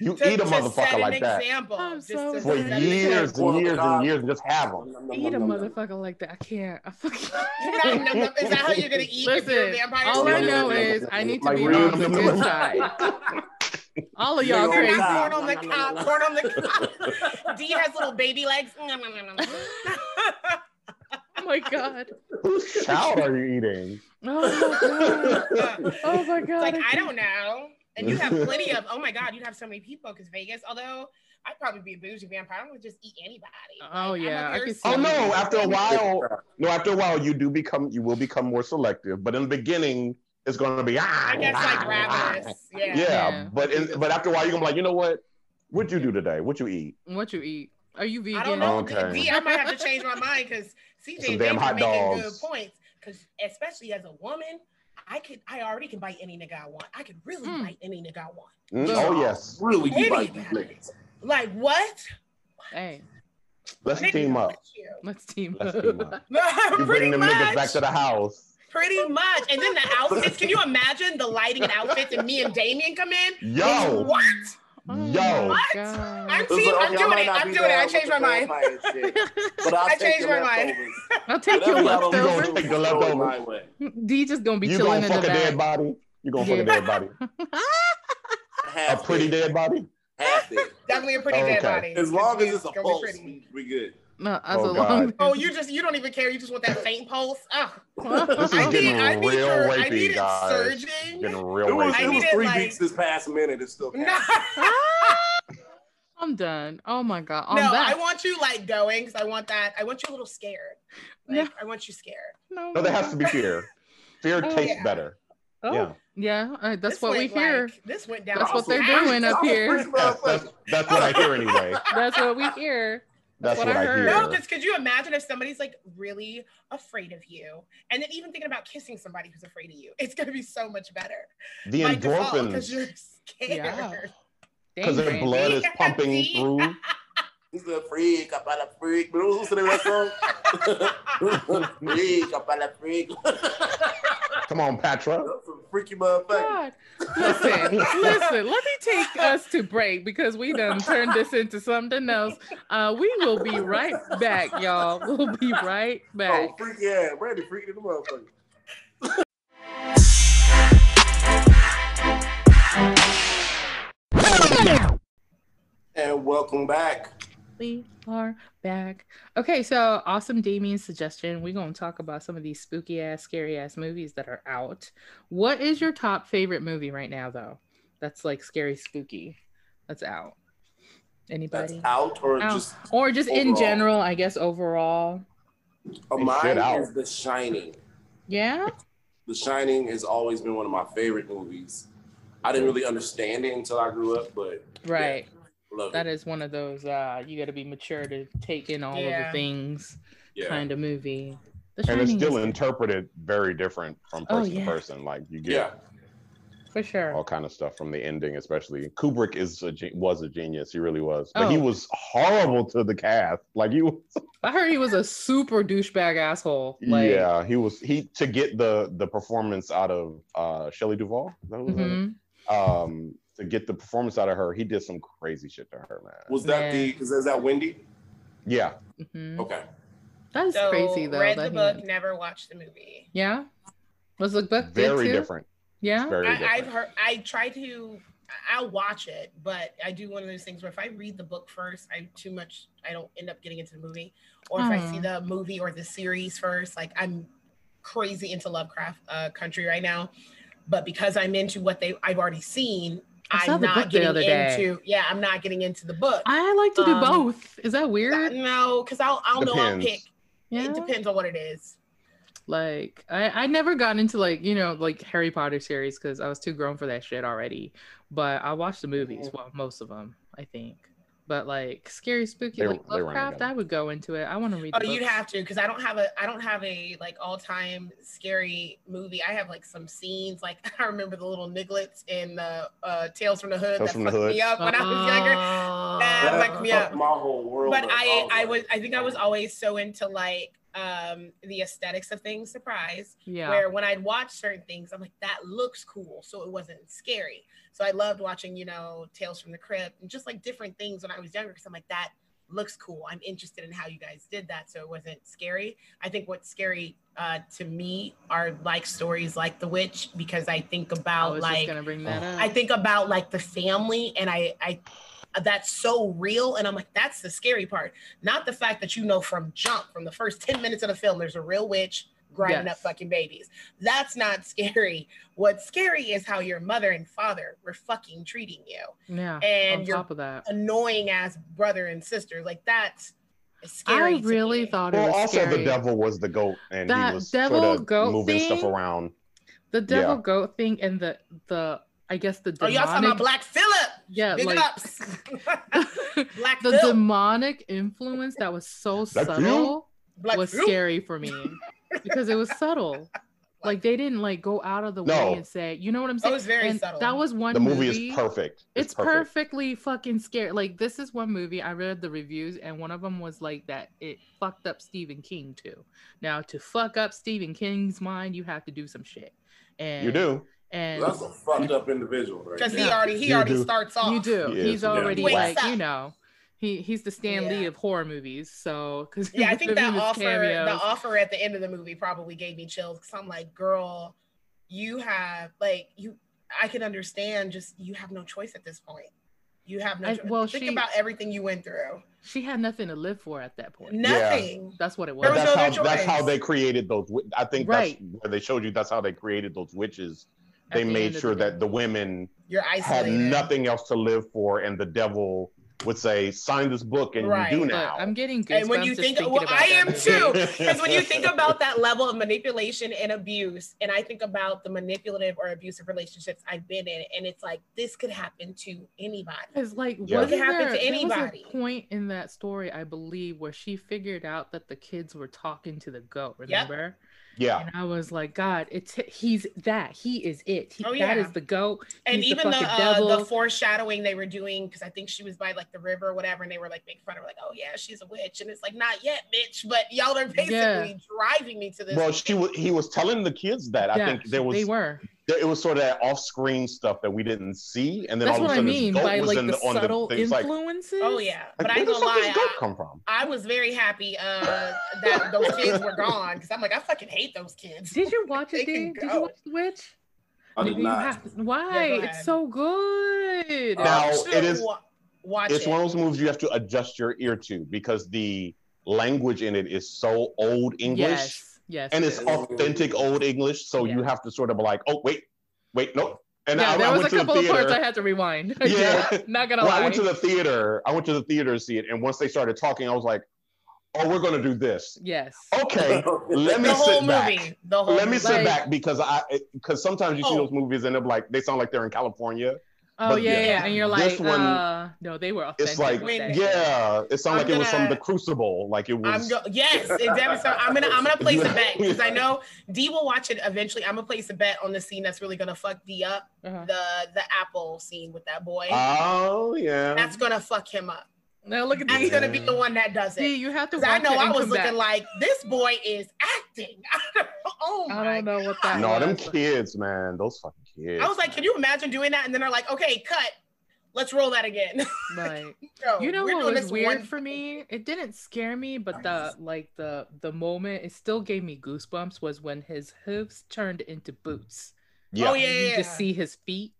You to- eat a motherfucker like that Example, I'm so for years example. and years and years and just have them. Eat a motherfucker like that. I can't. I fucking. Nom, nom, nom. Is that how you're gonna eat if you're a vampire? all I know is. I need to Like be real- on the good side. All of y'all Big old crazy. Corn on the cob, corn on the cob. D has little baby legs. Oh my god. Whose child are you eating? Oh my god. Oh my god. It's like I can't. don't know. And you have plenty of. Oh my god, you'd have so many people because Vegas. Although I'd probably be a bougie vampire. I'm gonna just eat anybody. Oh, Like, yeah, I here can see Oh no! After a while, no. After a while, you do become you will become more selective. But in the beginning, it's going to be ah. I guess like ah, ravenous. ah. Yeah. Yeah, Yeah. but in, but after a while, you're gonna be like, you know what? What'd you do today? What you eat? What you eat? Are you vegan? I don't know. Okay. D, I might have to change my mind because CJ Some damn hot are making dogs. good points. Because especially as a woman, I could I already can bite any nigga I want. I could really Mm. bite any nigga I want. Mm, Oh yes, Really, you like these niggas. Like what? Hey, let's Nigga, team up. let's team Let's up. team up. You Pretty bring them much. niggas back to the house. Pretty much. And then the outfits. Can you imagine the lighting and outfits and me and Damien come in? Yo, What? Oh Yo. What? I'm, It's like, I'm okay, doing it. I'm doing it. I changed my mind. shit, But I'll I take changed my mind. I'll take your Whatever y'all don't You leftovers. gonna take the throw it leftovers? D just gonna be you chilling gonna in the fuck a dead body? You gonna fuck a dead body? A pretty dead. dead body? Definitely a pretty Okay. dead body. As long as it's a gonna be pulse, pretty. we, we good. No, as Oh, a long. Oh, you just you don't even care. You just want that faint pulse. Oh, This is I getting need I need real her. I rapey, needed guys. surging. Getting It was, I it was three like- weeks this past minute. It's still No. I'm done. Oh my god. On no, that. I want you like going because I want that. I want you a little scared. Like, No. I want you scared. no, No, there has to be fear. Fear Oh, tastes yeah. better. Oh, Yeah. yeah. uh, that's This what we hear. like- this went down. That's what they're doing up here. That's, that's, that's what I hear anyway. That's what we hear. That's what what I I heard. hear. No, because could you imagine if somebody's like really afraid of you, and then even thinking about kissing somebody who's afraid of you, it's gonna be so much better. The By default, because you're scared. Because Dang, their blood is pumping through. He's a freak, I'm a freak. But who's listening to that song? freak, I'm a freak. Come on, Patra. That's some freaky motherfucker. God. Listen, listen, let me take us to break because we done turned this into something else. Uh, we will be right back, y'all. We'll be right back. Oh, freaky ass. Randy freaky the motherfucker. And welcome back. We are back. Okay, so awesome Damien's suggestion. We're gonna talk about some of these spooky ass, scary ass movies that are out. What is your top favorite movie right now, though? That's like scary, spooky. That's out. Anybody? That's Anybody? out or Out. just or just in general, I guess overall. Oh, hey, mine shit out. is The Shining. Yeah. The Shining has always been one of my favorite movies. I didn't really understand it until I grew up, but Right. yeah, love That it. is one of those uh you got to be mature to take in all of the things Yeah. kind of movie. The And it's still is- interpreted very different from Oh, person yeah. to person. Like you get Yeah. for sure. all kind of stuff from the ending, especially Kubrick is a, was a genius. He really was, but he Oh. was horrible to the cast. Like he was, I heard he was a super douchebag asshole. Like, yeah, he was. He to get the the performance out of uh Shelley Duvall. That who was in it? um to get the performance out of her, he did some crazy shit to her, man. Was that Yeah. the? Is, is that Wendy? Yeah, mhm. Okay. That is So crazy though. read the book, went- never watched the movie. Yeah. Was the book very too? different. Yeah. Very I, different. I've heard. I try to. I'll watch it, but I do one of those things where if I read the book first, I'm too much. I don't end up getting into the movie, or if I see the movie or the series first, like I'm crazy into Lovecraft uh, Country right now. But because I'm into what they I've already seen, I saw I'm the not book the getting other day. into. Yeah, I'm not getting into the book. I like to do Um, both. Is that weird? no, because I'll I'll know I'll Depends. pick. yeah. It depends on what it is. Like I, I never got into like you know like Harry Potter series because I was too grown for that shit already. But I watched the movies, well most of them I think. But like scary, spooky, They- like Lovecraft. I would go into it. I want to read. Oh, you'd have to because I don't have a I don't have a like all time scary movie. I have like some scenes like I remember the little nigglets in the uh, Tales from the Hood Tales that from the fucked Hood. me up when I was younger. That That fucked me up. my whole world. But. I I was I think I was always so into like um the aesthetics of things. Surprise. yeah. Where when I'd watch certain things, I'm like that looks cool, so it wasn't scary. So I loved watching you know Tales from the Crypt and just like different things when I was younger because I'm like that looks cool. I'm interested in how you guys did that, so it wasn't scary. I think what's scary uh, to me are like stories like The Witch because I think I about was like just gonna bring that up. I think about like the family and I I that's so real and I'm like that's the scary part. Not the fact that you know from jump from the first 10 minutes of the film there's a real witch, grinding Yes. up fucking babies. That's not scary. What's scary is how your mother and father were fucking treating you. Yeah. And on your top of that, annoying ass brother and sister. Like that's scary. I really me. thought it was also scary. the devil was the goat, and That he was devil sort of goat moving stuff around. the devil Yeah. goat thing and the the I guess the Oh, y'all talking about Black Phillip? yeah, Big like ups. Black the Phillip. demonic influence that was so Black subtle Black was Phillip. scary for me because it was subtle. Like they didn't like go out of the No. way and say, you know what I'm It saying? was very and subtle. That was one The movie, is perfect. It's, perfect. perfectly fucking scary. Like this is one movie I read the reviews, and one of them was like that it fucked up Stephen King too. Now to fuck up Stephen King's mind, you have to do some shit. And You do. And That's a fucked up individual, right? because he already he You already do. starts off. you do. He he's yeah. already Wakes like you know. He, he's the Stan Lee of horror movies, so because Yeah, I think that offer the offer at the end of the movie probably gave me chills because I'm like, girl, you have like you. I can understand. Just you have no choice at this point. You have no. I- choice. well, think she- about everything you went through. she had nothing to live for at that point. Nothing. That's what it There But was. was that's no how that's how they created those. I think Right. that's where they showed you. That's how they created those witches. At They the made sure the that the women You're had nothing else to live for, and the devil would say, "Sign this book, and Right. you do But now." I'm getting goosebumps And when you think, well, about I am movie. too. Because when you think about that level of manipulation and abuse, and I think about the manipulative or abusive relationships I've been in, and it's like this could happen to anybody. Because like Yeah. wasn't It could happen there, to there was anybody. a point in that story, I believe, where she figured out that the kids were talking to the goat. Remember? Yeah, And I was like, God, it's he's that. He is it. He, Oh, yeah. is the goat. And He's the even the fucking uh, the foreshadowing they were doing, because I think she was by like the river or whatever, and they were like making fun of her, like, oh yeah, she's a witch, and it's like not yet, bitch, but y'all are basically Yeah. driving me to this. well, she was. He was telling the kids that. I think there was. they were. There- it was sort of that off-screen stuff that we didn't see, and then That's all of a a I sudden this mean goat by was like in the, the, on subtle the things like, influences. oh yeah, but like I ain't where the gonna fuck lie, goat I, come from? I was very happy uh, that those kids were gone because I'm like, I fucking hate those kids. Did you watch it, can Dave? Did you watch The Witch? I did Maybe you not. have- Why? Yeah, it's so good. Now, it is- wa- watch It's it. one of those movies you have to adjust your ear to because the language in it is so old English, Yes. Yes. and it's is. authentic old English. So you have to sort of be like, oh wait, wait, nope. And yeah, I, there I was went a to the couple of parts theater. I had to rewind. Yeah. not gonna Well, lie. I went to the theater. I went to the theater to see it, and once they started talking, I was like, "Oh, we're gonna do this." yes. Okay, let me the whole sit back. movie. The whole Let me movie. sit back because I because sometimes you see Oh. those movies and they're like they sound like they're in California. Oh But yeah, yeah, yeah, and you're this like, one- uh, no, they were authentic. It's like that yeah, it sounded I'm like it was from the Crucible. Like it I'm was. go- yes, it definitely. So I'm gonna I'm gonna place a bet because I know D will watch it eventually. I'm gonna place a bet on the scene that's really gonna fuck D up. Uh-huh. The the apple scene with that boy. Oh yeah. that's gonna fuck him up. Now look at That's these. gonna be the one that does See, it. you have to. 'Cause I know it I was looking back. like this boy is acting. oh my I don't know what that. no, them was, but- kids, man, those fucking kids. I was like, can you imagine doing that? And then they're like, okay, cut. Let's roll that again. Right. Bro, You know what was this weird one- for me? It didn't scare me, but the like the the moment it still gave me goosebumps was when his hooves turned into boots. yeah. Oh, yeah, And you yeah, just see his feet.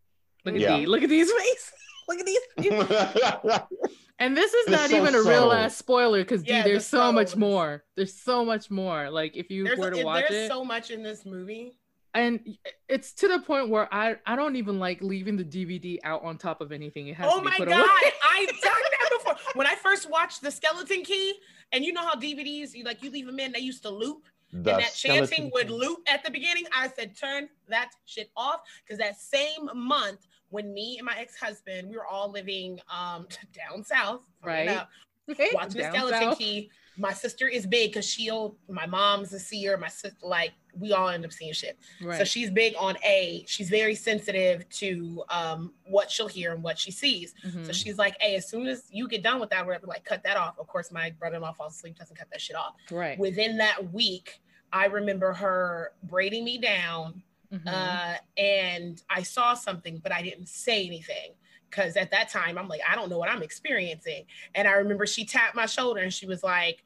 Look at Yeah. these. Look at these faces. Look at these. And this is It's not so even a real ass spoiler because Yeah, there's the so much more. There's so much more. Like if you There's, were to it- watch there's it, so much in this movie. And it's to the point where I I don't even like leaving the DVD out on top of anything. It has Oh to be my put god, away. I've done that before. When I first watched the Skeleton Key, and you know how DVDs, you like you leave them in, they used to loop, The and that chanting skeleton would loop at the beginning. I said, turn that shit off, because that same month when me and my ex-husband, we were all living um down south, funny Right. enough, watching the Skeleton south. Key. My sister is big because she'll. My mom's a seer. My sister, like, we all end up seeing shit. Right. So she's big on A. She's very sensitive to um, what she'll hear and what she sees. So Mhm. she's like, hey, as soon as you get done with that, we're like, cut that off. Of course, my brother-in-law falls asleep, doesn't cut that shit off. right. Within that week, I remember her braiding me down, Mhm. uh, and I saw something, but I didn't say anything. Because at that time, I'm like, I don't know what I'm experiencing. And I remember she tapped my shoulder and she was like,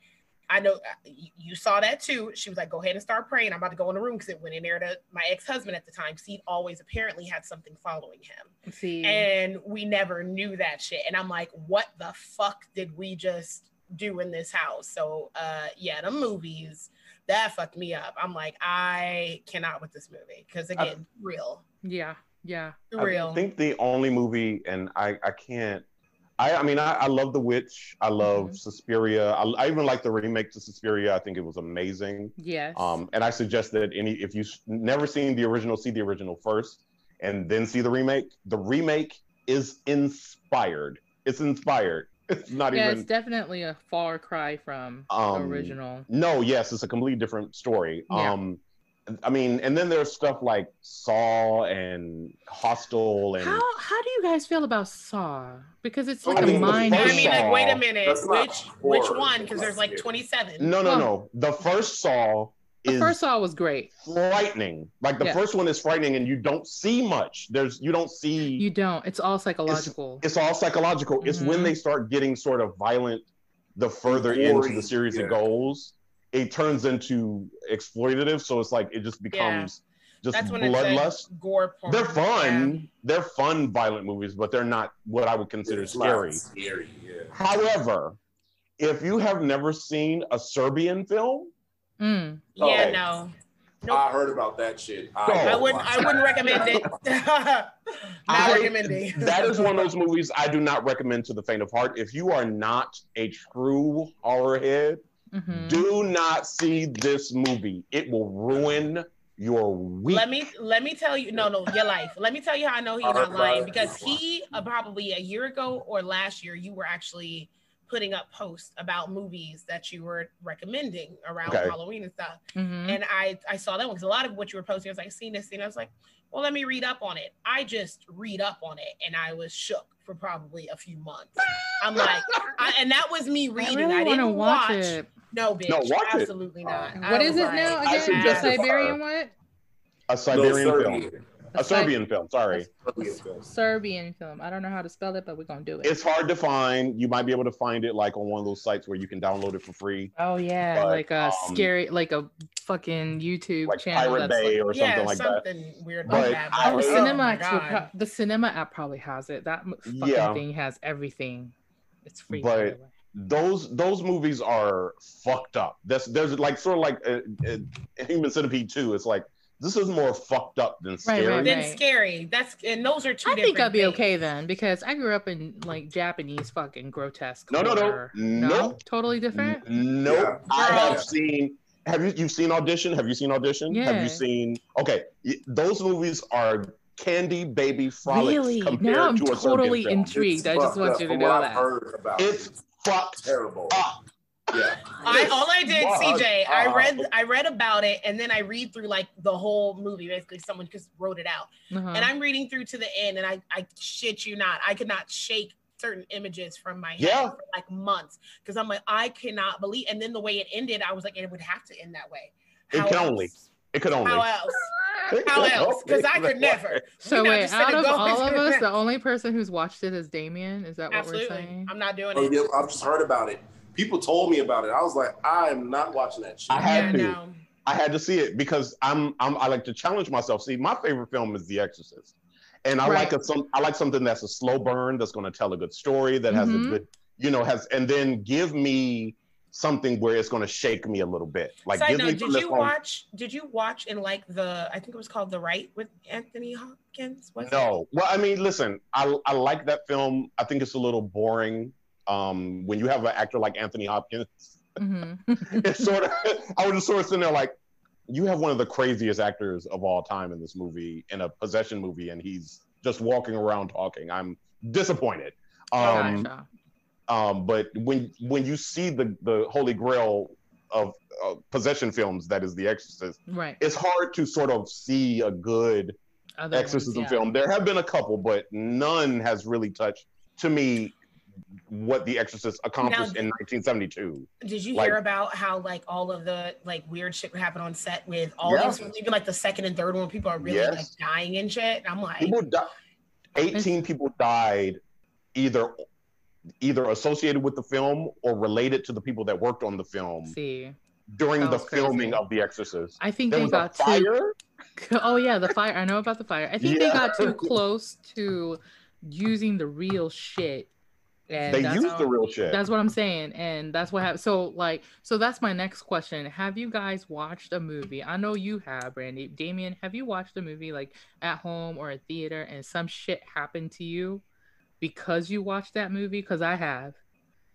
I know uh, you saw that too. She was like, go ahead and start praying. I'm about to go in the room because it went in there to my ex-husband at the time. because he always apparently had something following him See. and we never knew that shit and i'm like what the fuck did we just do in this house so uh yeah the movies that fucked me up. I'm like, I cannot with this movie because again, real, Yeah, yeah. real. I think the only movie, and I, I can't. I, I mean, I, I love The Witch. I love Mhm. Suspiria. I, I even like the remake to Suspiria. I think it was amazing. Yes. Um, and I suggest that any, if you've never seen the original, see the original first, and then see the remake. The remake is inspired. It's inspired. It's not yeah, even. it's definitely a far cry from Um, the original. No, yes, it's a completely different story. Yeah. Um, I mean, and then there's stuff like Saw and Hostel and How how do you guys feel about Saw? Because it's like I a mean, mind. I mean, like, wait a minute, That's which which one? Because there's like 27. no, no, Well- no. The first Saw the first Saw was great. frightening. Like the Yeah. first one is frightening, and you don't see much. There's you don't see. You don't. It's all psychological. it's all psychological. It's when Mhm. they start getting sort of violent, the further into the series yeah. it goes, it turns into exploitative. So it's like it just becomes just That's bloodlust. like gore porn. They're fun. Yeah. They're fun violent movies, but they're not what I would consider It's scary. Scary, yeah. However, if you have never seen a Serbian film, Mm. Yeah, Okay. no. Nope. I heard about that shit. No. I wouldn't. I wouldn't recommend it. Not I- recommending. that is one of those movies I do not recommend to the faint of heart. If you are not a true horror head, Mhm. do not see this movie. It will ruin your week. Let me let me tell you. No, no, your life. Let me tell you how I know he's I heard not lying because he uh, probably a year ago or last year you were actually putting up posts about movies that you were recommending around Okay. Halloween and stuff. Mhm. And I I saw that one because a lot of what you were posting I was like, seen this scene. I was like, well, let me read up on it. I just read up on it and I was shook for probably a few months. I'm like, I, and that was me I reading. really I, didn't to watch, watch. It. No, bitch. No, watch it. absolutely not. I What is it like, now I again? The. Siberian what? a No, Siberian film, Serbian. a Sib- Serbian film. Sorry, Serbian film. Serbian film. I don't know how to spell it, but we're gonna do it. it's hard to find. You might be able to find it like on one of those sites where you can download it for free, oh yeah, but, like a um, scary, like a fucking YouTube like channel. Pirate that's Bay like, or something yeah, like that. something weird But like that. I oh, heard- cinema my actually, the cinema app probably has it. That fucking Yeah. thing has everything. It's free. But- by the way. Those those movies are fucked up. That's there's like sort of like a, a Human Centipede two. It's like this is more fucked up than scary. right, then right. scary. That's and those are two I different think I'd be things. okay then because I grew up in like Japanese fucking grotesque. No, no, no. no, Nope. totally different. Nope. Yeah. I have seen. Have you you've seen Audition? Have you seen Audition? Yeah. Have you seen? Okay, those movies are candy baby frolics Really? compared Now I'm to totally film. intrigued. I just want you to know what that. I've heard about it, It's fucked terrible. up. Yeah. I all I did, What? CJ, I read I read about it and then I read through like the whole movie. Basically, someone just wrote it out. Uh-huh. And I'm reading through to the end and I I shit you not, I could not shake certain images from my head Yeah. for like months because I'm like, I cannot believe and then the way it ended, I was like, it would have to end that way. It How can else? only. It could only. How else? How else? Because I could never. So We not wait, just out of all of us, the only person who's watched it is Damien. Is that what we're saying? I'm not doing Oh, it. yeah, I've just heard about it. People told me about it. I was like, I am not watching that shit. I had yeah, to. no. I had to see it because I'm I'm I like to challenge myself. See, my favorite film is The Exorcist, and I Right. like a some I like something that's a slow burn that's going to tell a good story that has Mhm. a good you know has and then give me something where it's going to shake me a little bit. Like Side give note, me did you that's watch? Did you watch in like the? I think it was called The Rite with Anthony Hopkins. Was it? No, well, I mean, listen, I I like that film. I think it's a little boring. Um, when you have an actor like Anthony Hopkins, hmm it's sort of I was just sort of sitting there like, you have one of the craziest actors of all time in this movie, in a possession movie, and he's just walking around talking. I'm disappointed. Um, Gotcha. Um, but when when you see the the holy grail of uh, possession films, that is The Exorcist, Right. it's hard to sort of see a good Other ones, exorcism yeah. film. There have been a couple, but none has really touched to me what The Exorcist accomplished Now- in 1972. Did you Like- hear about how like all of the like weird shit would happen on set with all these even like the second and third one people are really Yes. like dying and shit. I'm like, People di- 18 people died either either associated with the film or related to the people that worked on the film See, during the was crazy. filming of The Exorcist. I think There they was a got too. fire. Oh yeah, the fire. I know about the fire. I think they got too close to using the real shit And They that's, use the real shit. that's what I'm saying, and that's what happened. So, like, so that's my next question. Have you guys watched a movie? I know you have, Brandy. Damien, have you watched a movie like at home or a theater, and some shit happened to you because you watched that movie? Because I have.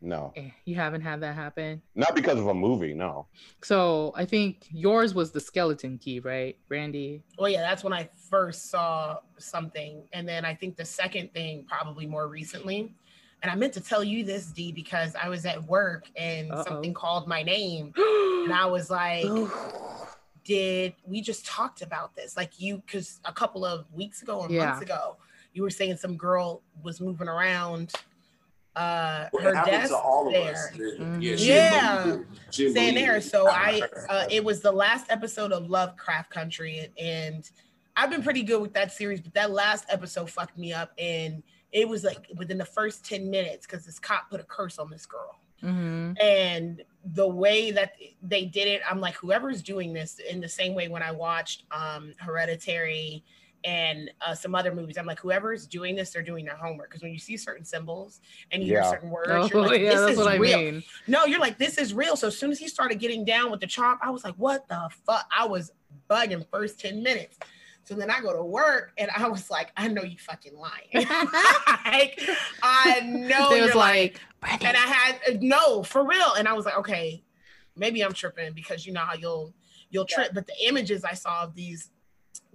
no, Eh, You haven't had that happen. not because of a movie. No. So I think yours was the skeleton key, right, Randy? Well, yeah, that's when I first saw something. And then I think the second thing, probably more recently. And I meant to tell you this, D, because I was at work and Uh-oh. something called my name. And I was like, Oh. did we just talked about this? Like you, because a couple of weeks ago or Yeah. months ago, you were saying some girl was moving around uh Well, her it desk to all of there. us. Yeah, yeah, she Yeah. didn't believe it. She didn't saying there. So I, uh, it was the last episode of Lovecraft Country, and I've been pretty good with that series, but that last episode fucked me up, and it was like within the first ten minutes because this cop put a curse on this girl, Mhm. and the way that they did it, I'm like, whoever's doing this in the same way when I watched um, Hereditary and uh, some other movies, I'm like, whoever's doing this, they're doing their homework because when you see certain symbols and you Yeah. hear certain words, Oh, you're like, yeah, this that's is what I real. mean. No, you're like, this is real. So as soon as he started getting down with the chop, I was like, what the fuck? I was bugging first 10 minutes. So then I go to work and I was like, I know you fucking lying. like, I know It you're was like, like, and I had uh, no for real. And I was like, okay, maybe I'm tripping because you know how you'll you'll trip. But the images I saw of these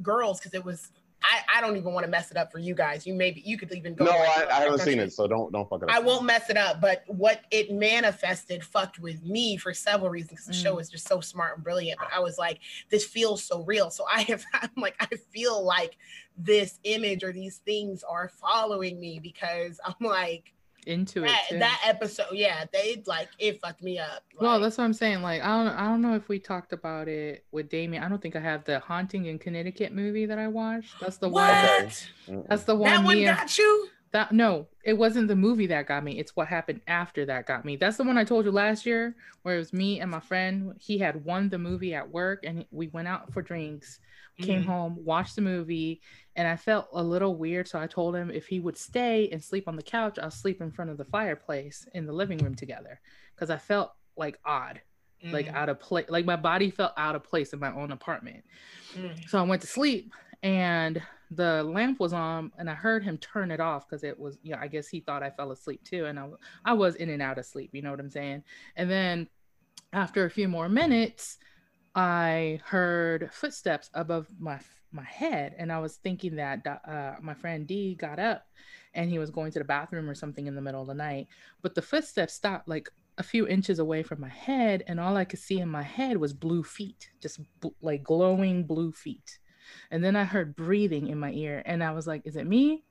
girls, because it was I, I don't even want to mess it up for you guys. You maybe you could even go. No, I, I haven't seen it, so don't don't fuck it up. I won't mess it up, but what it manifested fucked with me for several reasons. 'cause The Mm. show is just so smart and brilliant. But I was like, this feels so real. So I have, I'm like, I feel like this image or these things are following me because I'm like into it. that, too. that episode. Yeah, they like it fucked me up. Well, that's what I'm saying. Like, I don't, I don't know if we talked about it with Damien. I don't think I have the Haunting in Connecticut movie that I watched. That's the one. what? Okay. Mm-mm. That's the one. That one me and- got you? That no, it wasn't the movie that got me. It's what happened after that got me. That's the one I told you last year, where it was me and my friend. He had won the movie at work, and we went out for drinks. Came Mhm. home, watched the movie, and I felt a little weird. So I told him if he would stay and sleep on the couch, I'll sleep in front of the fireplace in the living room together, because I felt like odd, like Mhm. out of place. Like my body felt out of place in my own apartment. Mm. So I went to sleep and the lamp was on and I heard him turn it off because it was, you know, I guess he thought I fell asleep too. And I, I was in and out of sleep, you know what I'm saying? And then after a few more minutes, I heard footsteps above my my head, and I was thinking that uh, my friend D got up and he was going to the bathroom or something in the middle of the night. But the footsteps stopped like a few inches away from my head, and all I could see in my head was blue feet, just bl- like glowing blue feet. And then I heard breathing in my ear, and I was like, "Is it me?"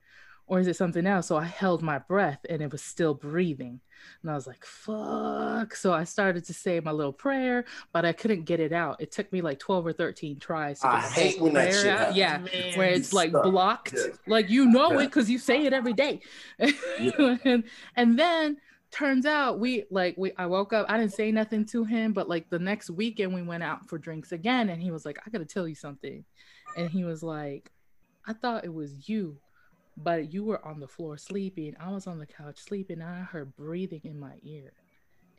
Or is it something else? So I held my breath and it was still breathing. And I was like, fuck. So I started to say my little prayer, but I couldn't get it out. It took me like 12 or 13 tries to I get hate when that shit happens. Yeah. Man. Where it's like Stuck. blocked. Yeah. Like you know Yeah. it because you say it every day. and, and then turns out we like we I woke up, I didn't say nothing to him, but like the next weekend we went out for drinks again and he was like, I gotta tell you something. And he was like, I thought it was you but you were on the floor sleeping. I was on the couch sleeping, and I heard breathing in my ear.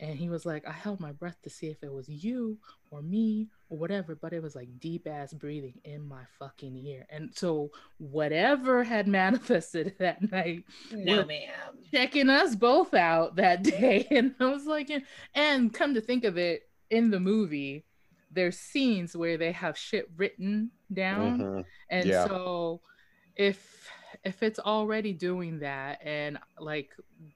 And he was like, I held my breath to see if it was you or me or whatever, but it was like deep ass breathing in my fucking ear. And so, whatever had manifested that night, no, Well, ma'am. checking us both out that day. And I was like, and come to think of it, in the movie, there's scenes where they have shit written down. Mhm. And Yeah. so if if it's already doing that and like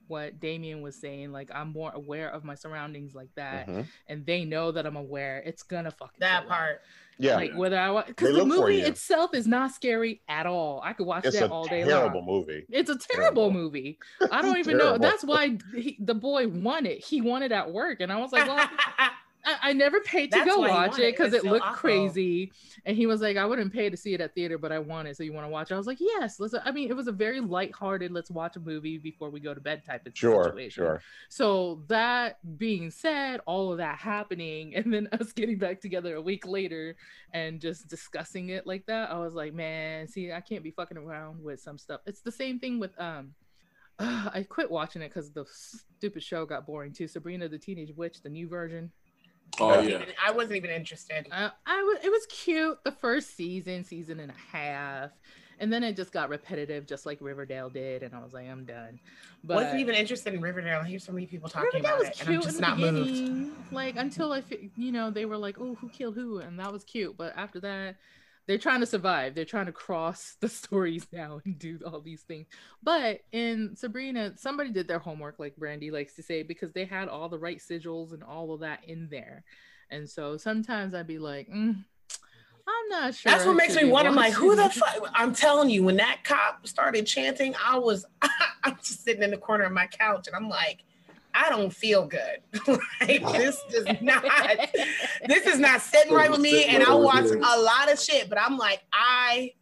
what Damien was saying, like I'm more aware of my surroundings like that Mhm. and they know that I'm aware, it's gonna fucking That show up. part. Yeah, Like whether I want because the movie itself is not scary at all. I could watch it's that a all day terrible long. movie. It's a terrible Terrible. movie. I don't even know. That's why he, the boy won it. He won it at work, and I was like, "Well, I, I never paid to That's go watch it it. because It's it so looked awful. crazy. And he was like, I wouldn't pay to see it at theater, but I want it. So you want to watch it? I was like, yes. Let's. I mean, it was a very lighthearted. Let's watch a movie before we go to bed type of Sure, situation. sure. So that being said, all of that happening, and then us getting back together a week later and just discussing it like that, I was like, man, see, I can't be fucking around with some stuff. It's the same thing with um I quit watching it because the stupid show got boring too. Sabrina the Teenage Witch, the new version. Oh I wasn't yeah. even- I wasn't even interested. Uh, I, I was it was cute the first season, season and a half, and then it just got repetitive, just like Riverdale did, and I was like, I'm done. But wasn't even interested in Riverdale. I hear so many people talking Riverdale about was it, and cute I'm just in the not moved. beginning, like until I, fi- you know, they were like, oh, who killed who, and that was cute. But after that, they're trying to survive. They're trying to cross the stories now and do all these things. But in Sabrina, somebody did their homework, like Brandy likes to say, because they had all the right sigils and all of that in there. And so sometimes I'd be like, mm, I'm not sure. That's what makes me wonder. I'm like, who the fuck? I'm telling you, when that cop started chanting, I was, I'm just sitting in the corner of my couch, and I'm like, I don't feel good. like this does not, this is not sitting right with me. And I watch a lot of shit, but I'm like, I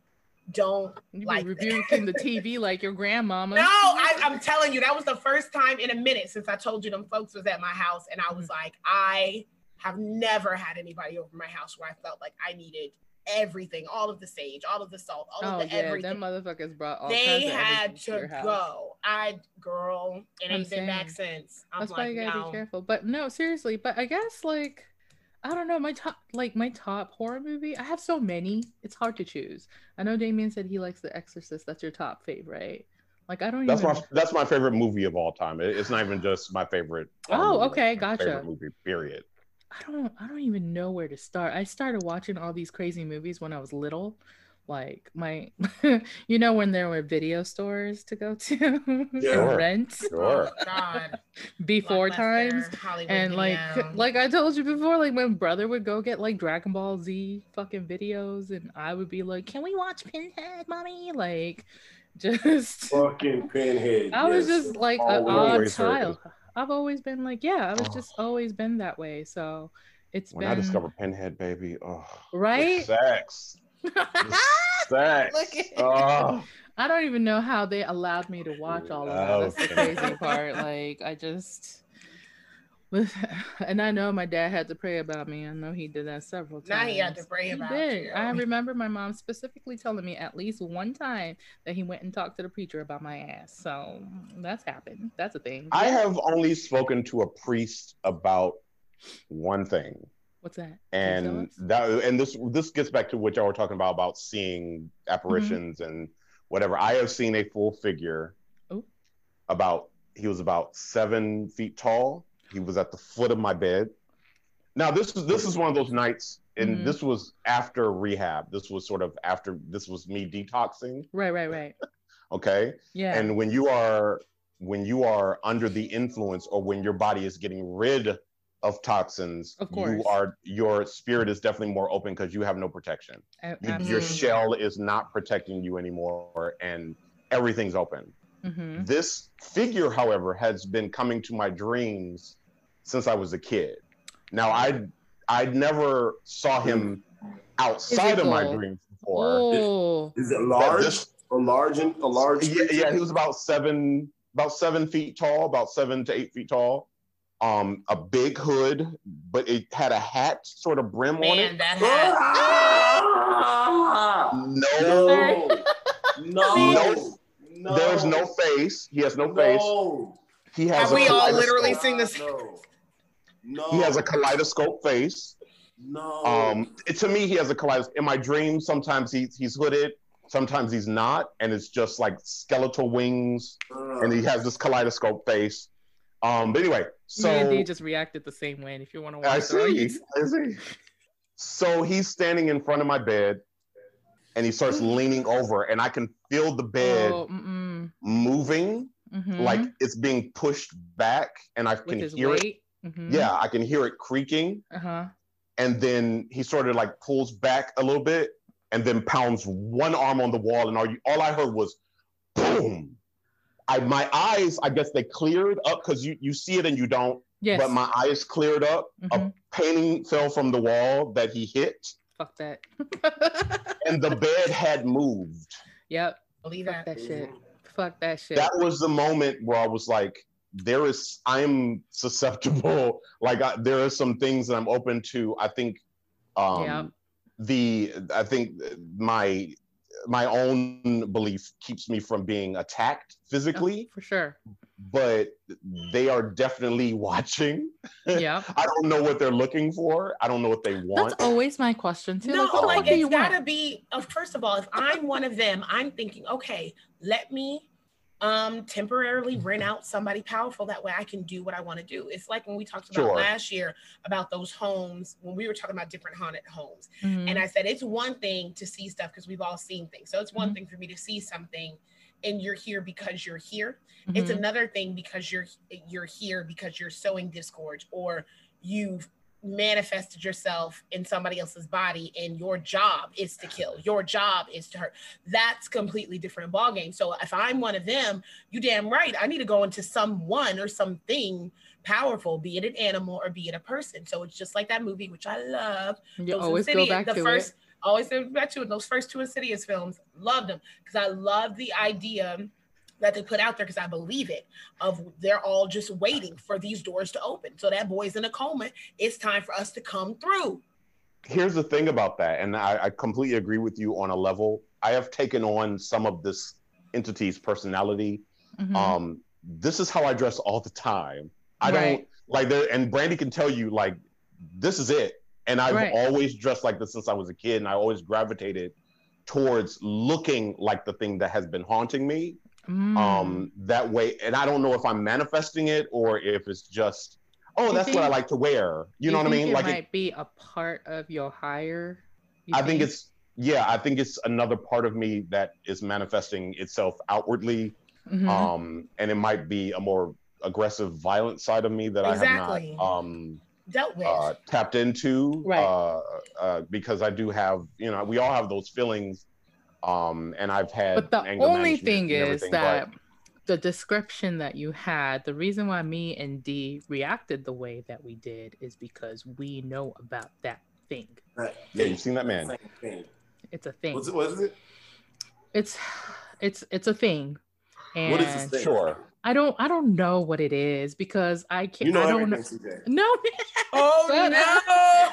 don't You like that. rebuking the TV like your grandmama. No, I, I'm telling you, that was the first time in a minute since I told you them folks was at my house, and I was mm-hmm. like, I have never had anybody over my house where I felt like I needed everything, all of the sage, all of the salt, all Oh of the yeah, everything. them motherfuckers brought all they kinds of had everything to your to house. go. I girl, it I'm ain't been back since. I'm That's like, why you gotta no. be careful. But no, seriously. But I guess like I don't know. My top, like my top horror movie. I have so many. It's hard to choose. I know Damien said he likes The Exorcist. That's your top favorite. Right? Like I don't That's even. my that's my favorite movie of all time. It's not even just my favorite. Oh, movie, okay, it's gotcha. Favorite movie. Period. I don't. I don't even know where to start. I started watching all these crazy movies when I was little. Like my, you know, when there were video stores to go to Yeah. rent Sure. Oh, before times. Hollywood and like Video. like I told you before, like my brother would go get like Dragon Ball Z fucking videos, and I would be like, "Can we watch Pinhead, mommy?" Like, just Fucking pinhead. I was yes. just like an odd child. I've always been like, yeah, I was Oh. just always been that way. So it's When been I discovered Pinhead, baby, oh, the right. sex, the sex. Look at- oh. I don't even know how they allowed me to watch all of that. That's the crazy part. Like I just. And I know my dad had to pray about me. I know he did that several times. Now he had to pray He about did. you. I remember my mom specifically telling me at least one time that he went and talked to the preacher about my ass. So that's happened. That's a thing. I have only spoken to a priest about one thing, What's that? and that and this this gets back to what y'all were talking about about seeing apparitions and whatever. I have seen a full figure, Oh. about he was about seven feet tall. He was at the foot of my bed. Now this is this is one of those nights, and Mhm. this was after rehab. This was sort of after this was me detoxing. Right, right, right. Okay, Yeah. and when you are when you are under the influence or when your body is getting rid of toxins Of course. you are your spirit is definitely more open because you have no protection A- You- your shell is not protecting you anymore and everything's open Mhm. this figure however has been coming to my dreams since i was a kid now i i never saw him outside of my dreams before Oh, Is it large? this- a large, and a large. yeah, yeah, he was about seven, about seven feet tall, about seven to eight feet tall. Um, a big hood, but it had a hat sort of brim on Man, it. that hat. Ah! No, No, No. no, there's no face. He has no face. No, He has Have a we all literally seen this? No, no. He has a kaleidoscope face. no. Um, it- to me, he has a kaleidoscope. In my dreams, sometimes he's he's hooded, sometimes he's not, and it's just like skeletal wings, Uh, and he has this kaleidoscope face. Um, but anyway, so me and D just reacted the same way. And if you want to watch I see. I see. So he's standing in front of my bed and he starts leaning over, and I can feel the bed Oh, moving Mhm. like it's being pushed back, and I can hear it. weight. Mhm. Yeah, I can hear it creaking. Uh huh. And then he sort of like pulls back a little bit and then pounds one arm on the wall. And all, you, all I heard was boom. I, my eyes, I guess they cleared up because you, you see it and you don't, Yes. but my eyes cleared up. A Mhm. painting fell from the wall that he hit, Fuck that. and the bed had moved. yep. Believe Fuck that. that shit. Fuck that shit. That was the moment where I was like, there is, I'm susceptible. Like, I, there are some things that I'm open to. I think, um, Yeah. the, I think my my own belief keeps me from being attacked physically, for sure. but they are definitely watching. Yeah. I don't know what they're looking for. I don't know what they want. That's always my question too. No, like, like fuck do you it's gotta want? be. Uh, first of all, if I'm one of them, I'm thinking, okay, let me um temporarily rent out somebody powerful. That way, I can do what I want to do. It's like when we talked about Sure. last year about those homes when we were talking about different haunted homes, Mhm. and I said it's one thing to see stuff because we've all seen things. So it's one Mhm. thing for me to see something. And you're here because you're here. It's Mhm. another thing because you're you're here because you're sowing discord or you've manifested yourself in somebody else's body and your job is to kill. Your job is to hurt. That's completely different ballgame. So if i'm one of them you damn right. I need to go into someone or something powerful be it an animal or be it a person. So it's just like that movie which i love. You those always go back the to first it. always go back to it. Those first two insidious films loved them because i love the idea that they put out there because i believe it of they're all just waiting for these doors to open so that boy's in a coma it's time for us to come through Here's the thing about that, and I, I completely agree with you on a level. I have taken on some of this entity's personality. Mhm. Um, this is how I dress all the time. I don't like there, and Brandy can tell you like this is it. And I've Right. always dressed like this since I was a kid, and I always gravitated towards looking like the thing that has been haunting me. Mm. Um, that way, and I don't know if I'm manifesting it or if it's just, oh, that's what I like to wear. You, know what I mean? It Like, it- might be a part of your higher. you I think it's yeah, I think it's another part of me that is manifesting itself outwardly. Mhm. Um, and it might be a more aggressive, violent side of me that I have not um dealt with uh, tapped into. Right. Uh, uh, because I do have, you know, we all have those feelings. Um, and I've had but the anger only thing is that but- the description that you had, the reason why me and D reacted the way that we did is because we know about that thing. Right. Yeah, you've seen that man. Same thing. It's a thing. What's it? What is it? It's it's it's a thing. And What is this thing? Sure. I don't I don't know what it is because I can't You know I don't everything, know. No, oh Shut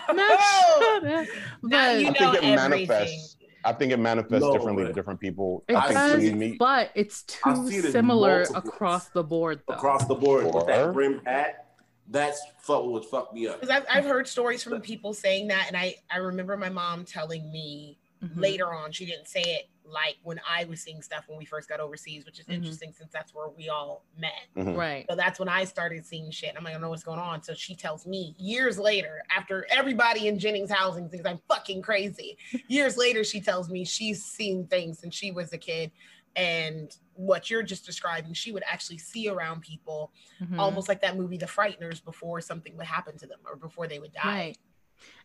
no no, shut up. Now But you I know think it everything. manifests. I think it manifests No differently way. to different people. it I does, me, but it's too see it similar across the board though. Across the board with that brim hat, that's fuck what would fuck me up. because I've, I've heard stories from people saying that and i i remember my mom telling me Mhm. later on she didn't say it like when i was seeing stuff when we first got overseas which is Mhm. interesting since that's where we all met Mhm. Right. so that's when i started seeing shit i'm like i don't know what's going on so she tells me years later after everybody in jennings housing thinks i'm fucking crazy years later she tells me she's seen things since she was a kid and what you're just describing she would actually see around people Mhm. almost like that movie the frighteners before something would happen to them or before they would die Right.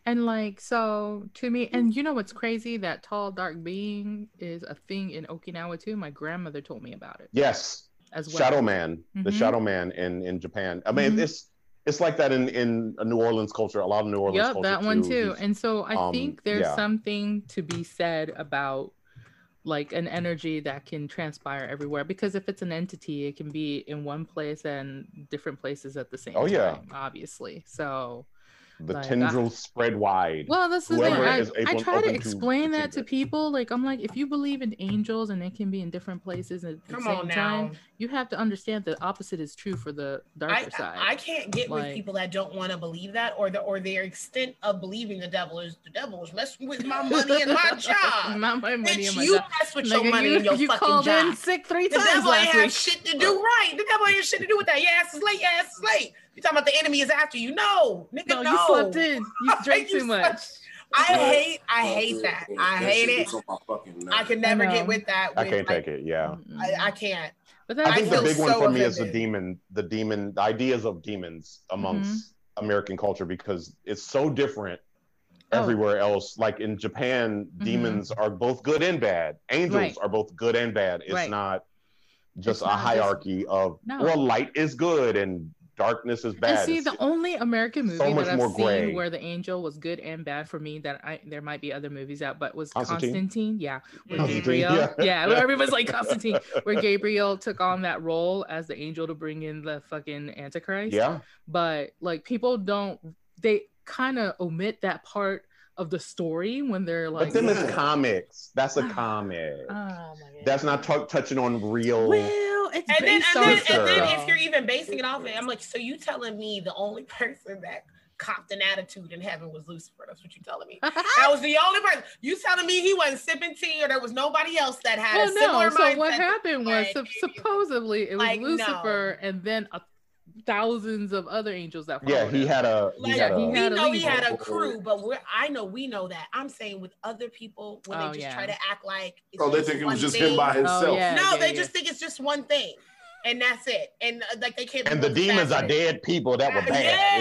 And like so to me, and you know what's crazy? That tall dark being is a thing in Okinawa too. My grandmother told me about it Yes. as well. Shadow Man, the Mhm. Shadow Man in in Japan. I mean, Mhm. it's it's like that in in New Orleans culture. A lot of New Orleans Yep, that one too. And so I um, think there's yeah. something to be said about like an energy that can transpire everywhere because if it's an entity it can be in one place and different places at the same Oh, yeah. obviously so the like, I- tendrils spread wide. Well, this is thing. Whoever I, is I try to open to explain that to people. Like, I'm like, if you believe in angels and they can be in different places at the same time, you have to understand the opposite is true for the darker I, side. I can't get with people that don't want to believe that or the or their extent of believing the devil is the devil is messing with my money and my job. Not my money Bitch, and my you job. mess with Nigga, your money you, and your you fucking called job. in sick three The times devil ain't last have week. shit to do right. The devil ain't shit to do with that. Your ass is late. Your ass is late. You talking about the enemy is after you? No, nigga, No, no. you slept in. You drank You too much. I hate. I hate that. I hate shit it. gets on my fucking nerves. I can never know. get with that. I can't like, take it. Yeah. I, I can't. but I think the feel big one so for me is the demon, the demon, the ideas of demons amongst Mm-hmm. American culture because it's so different Oh. everywhere else. Like in Japan, Mhm. demons are both good and bad. Angels Right. are both good and bad. It's Right. not just It's a not just- hierarchy of No. well, light is good and darkness is bad. And see, It's- the only American movie so that I've seen gray. where the angel was good and bad for me that I there might be other movies out, but was Constantine? Constantine. Yeah, where Mhm. Gabriel. Yeah. Yeah, everybody's like Constantine, where Gabriel took on that role as the angel to bring in the fucking Antichrist. yeah, But like people don't, they kind of omit that part of the story when they're like but then Yeah. is comics. That's a comic. oh my god That's not t- touching on real. well it's And then, and, then, and then if you're even basing it off of it, I'm like, so you telling me the only person that copped an attitude in heaven was Lucifer? That's what you telling me. That was the only person. You telling me he wasn't sipping tea, or there was nobody else that had well a similar no so mindset? what happened was like, supposedly it was like, no. lucifer and then a, thousands of other angels that Yeah, he him. had a. He Like, had a he we a know he had a crew, but we're I know we know that. I'm saying with other people when Oh, they just yeah. try to act like it's Oh, they think it was just thing. him by himself. Oh, yeah. No, they yeah. just think it's just one thing, and that's it. And uh, like they can't. and the demons are dead people that were Uh, bad. Yeah,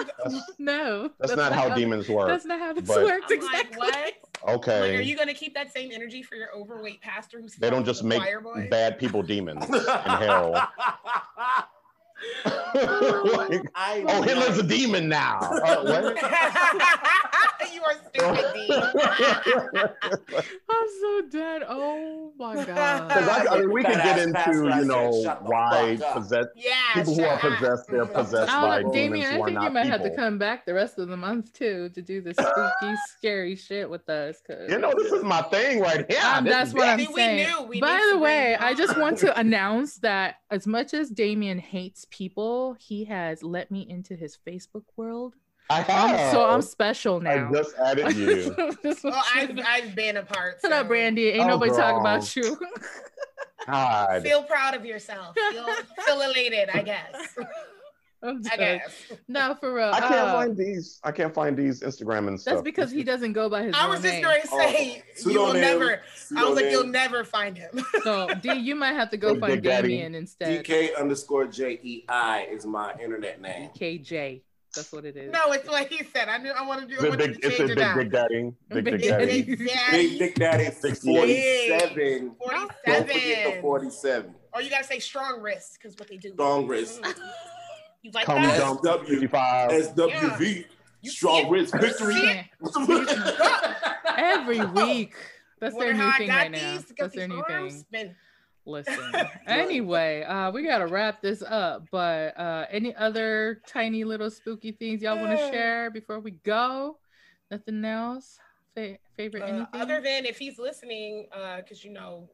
It's like, that's, no that's not how demons work. that's not how this but- works I'm exactly like, what? Like, Okay. are you gonna keep that same energy for your overweight pastor who's they don't just the make bad people demons in hell. Like, I oh, Hitler's a demon now. Uh, what? you are stupid, D. i'm so dead oh my god Because I, I mean, we could get into you know why fuck possess Yeah, people who are possessed they're possessed I by don't know, demons Damien, who I are think you might people. have to come back the rest of the month too to do this spooky, scary shit with us. Cause You know, this is my thing right here. Um, that's what. I'm See, we saying. knew we By the way, I just want to announce that as much as Damien hates people, he has let me into his Facebook world. I Um, have. so I'm special now. I just added you. Just Well, I've, I've been a part. Shut up, Brandy. Ain't Oh, nobody talking girl. about you. God. Feel proud of yourself. Feel, feel elated, I guess. I'm I guess. No, for real. I can't uh, find these. I can't find these Instagram and stuff. that's because he doesn't go by his name. I was just going to say, Oh, you will pseudonym, never. I was like, you'll never find him. So D, you might have to go Big find Daddy. Damien instead. DK underscore J E I is my internet name. KJ. That's what it is. no, it's what he said. I knew I wanted to do. I Big, to it's a big, big daddy. Big, Big big Daddy. daddy. Big Big Daddy. Dick Daddy 47. Don't forget the Forty-seven. 47. Or you gotta say strong wrist because what they do. Strong wrist. You like Come that? dump SW. 55. SWV. You Strong see wrist victory. Every week. That's Wonder their new thing got right now. these? Got That's their new thing. Been- Listen. Anyway, uh, we gotta wrap this up. But uh, any other tiny little spooky things y'all want to Uh. share before we go? Nothing else? Fa- favorite Uh, anything? other than if he's listening, because you know,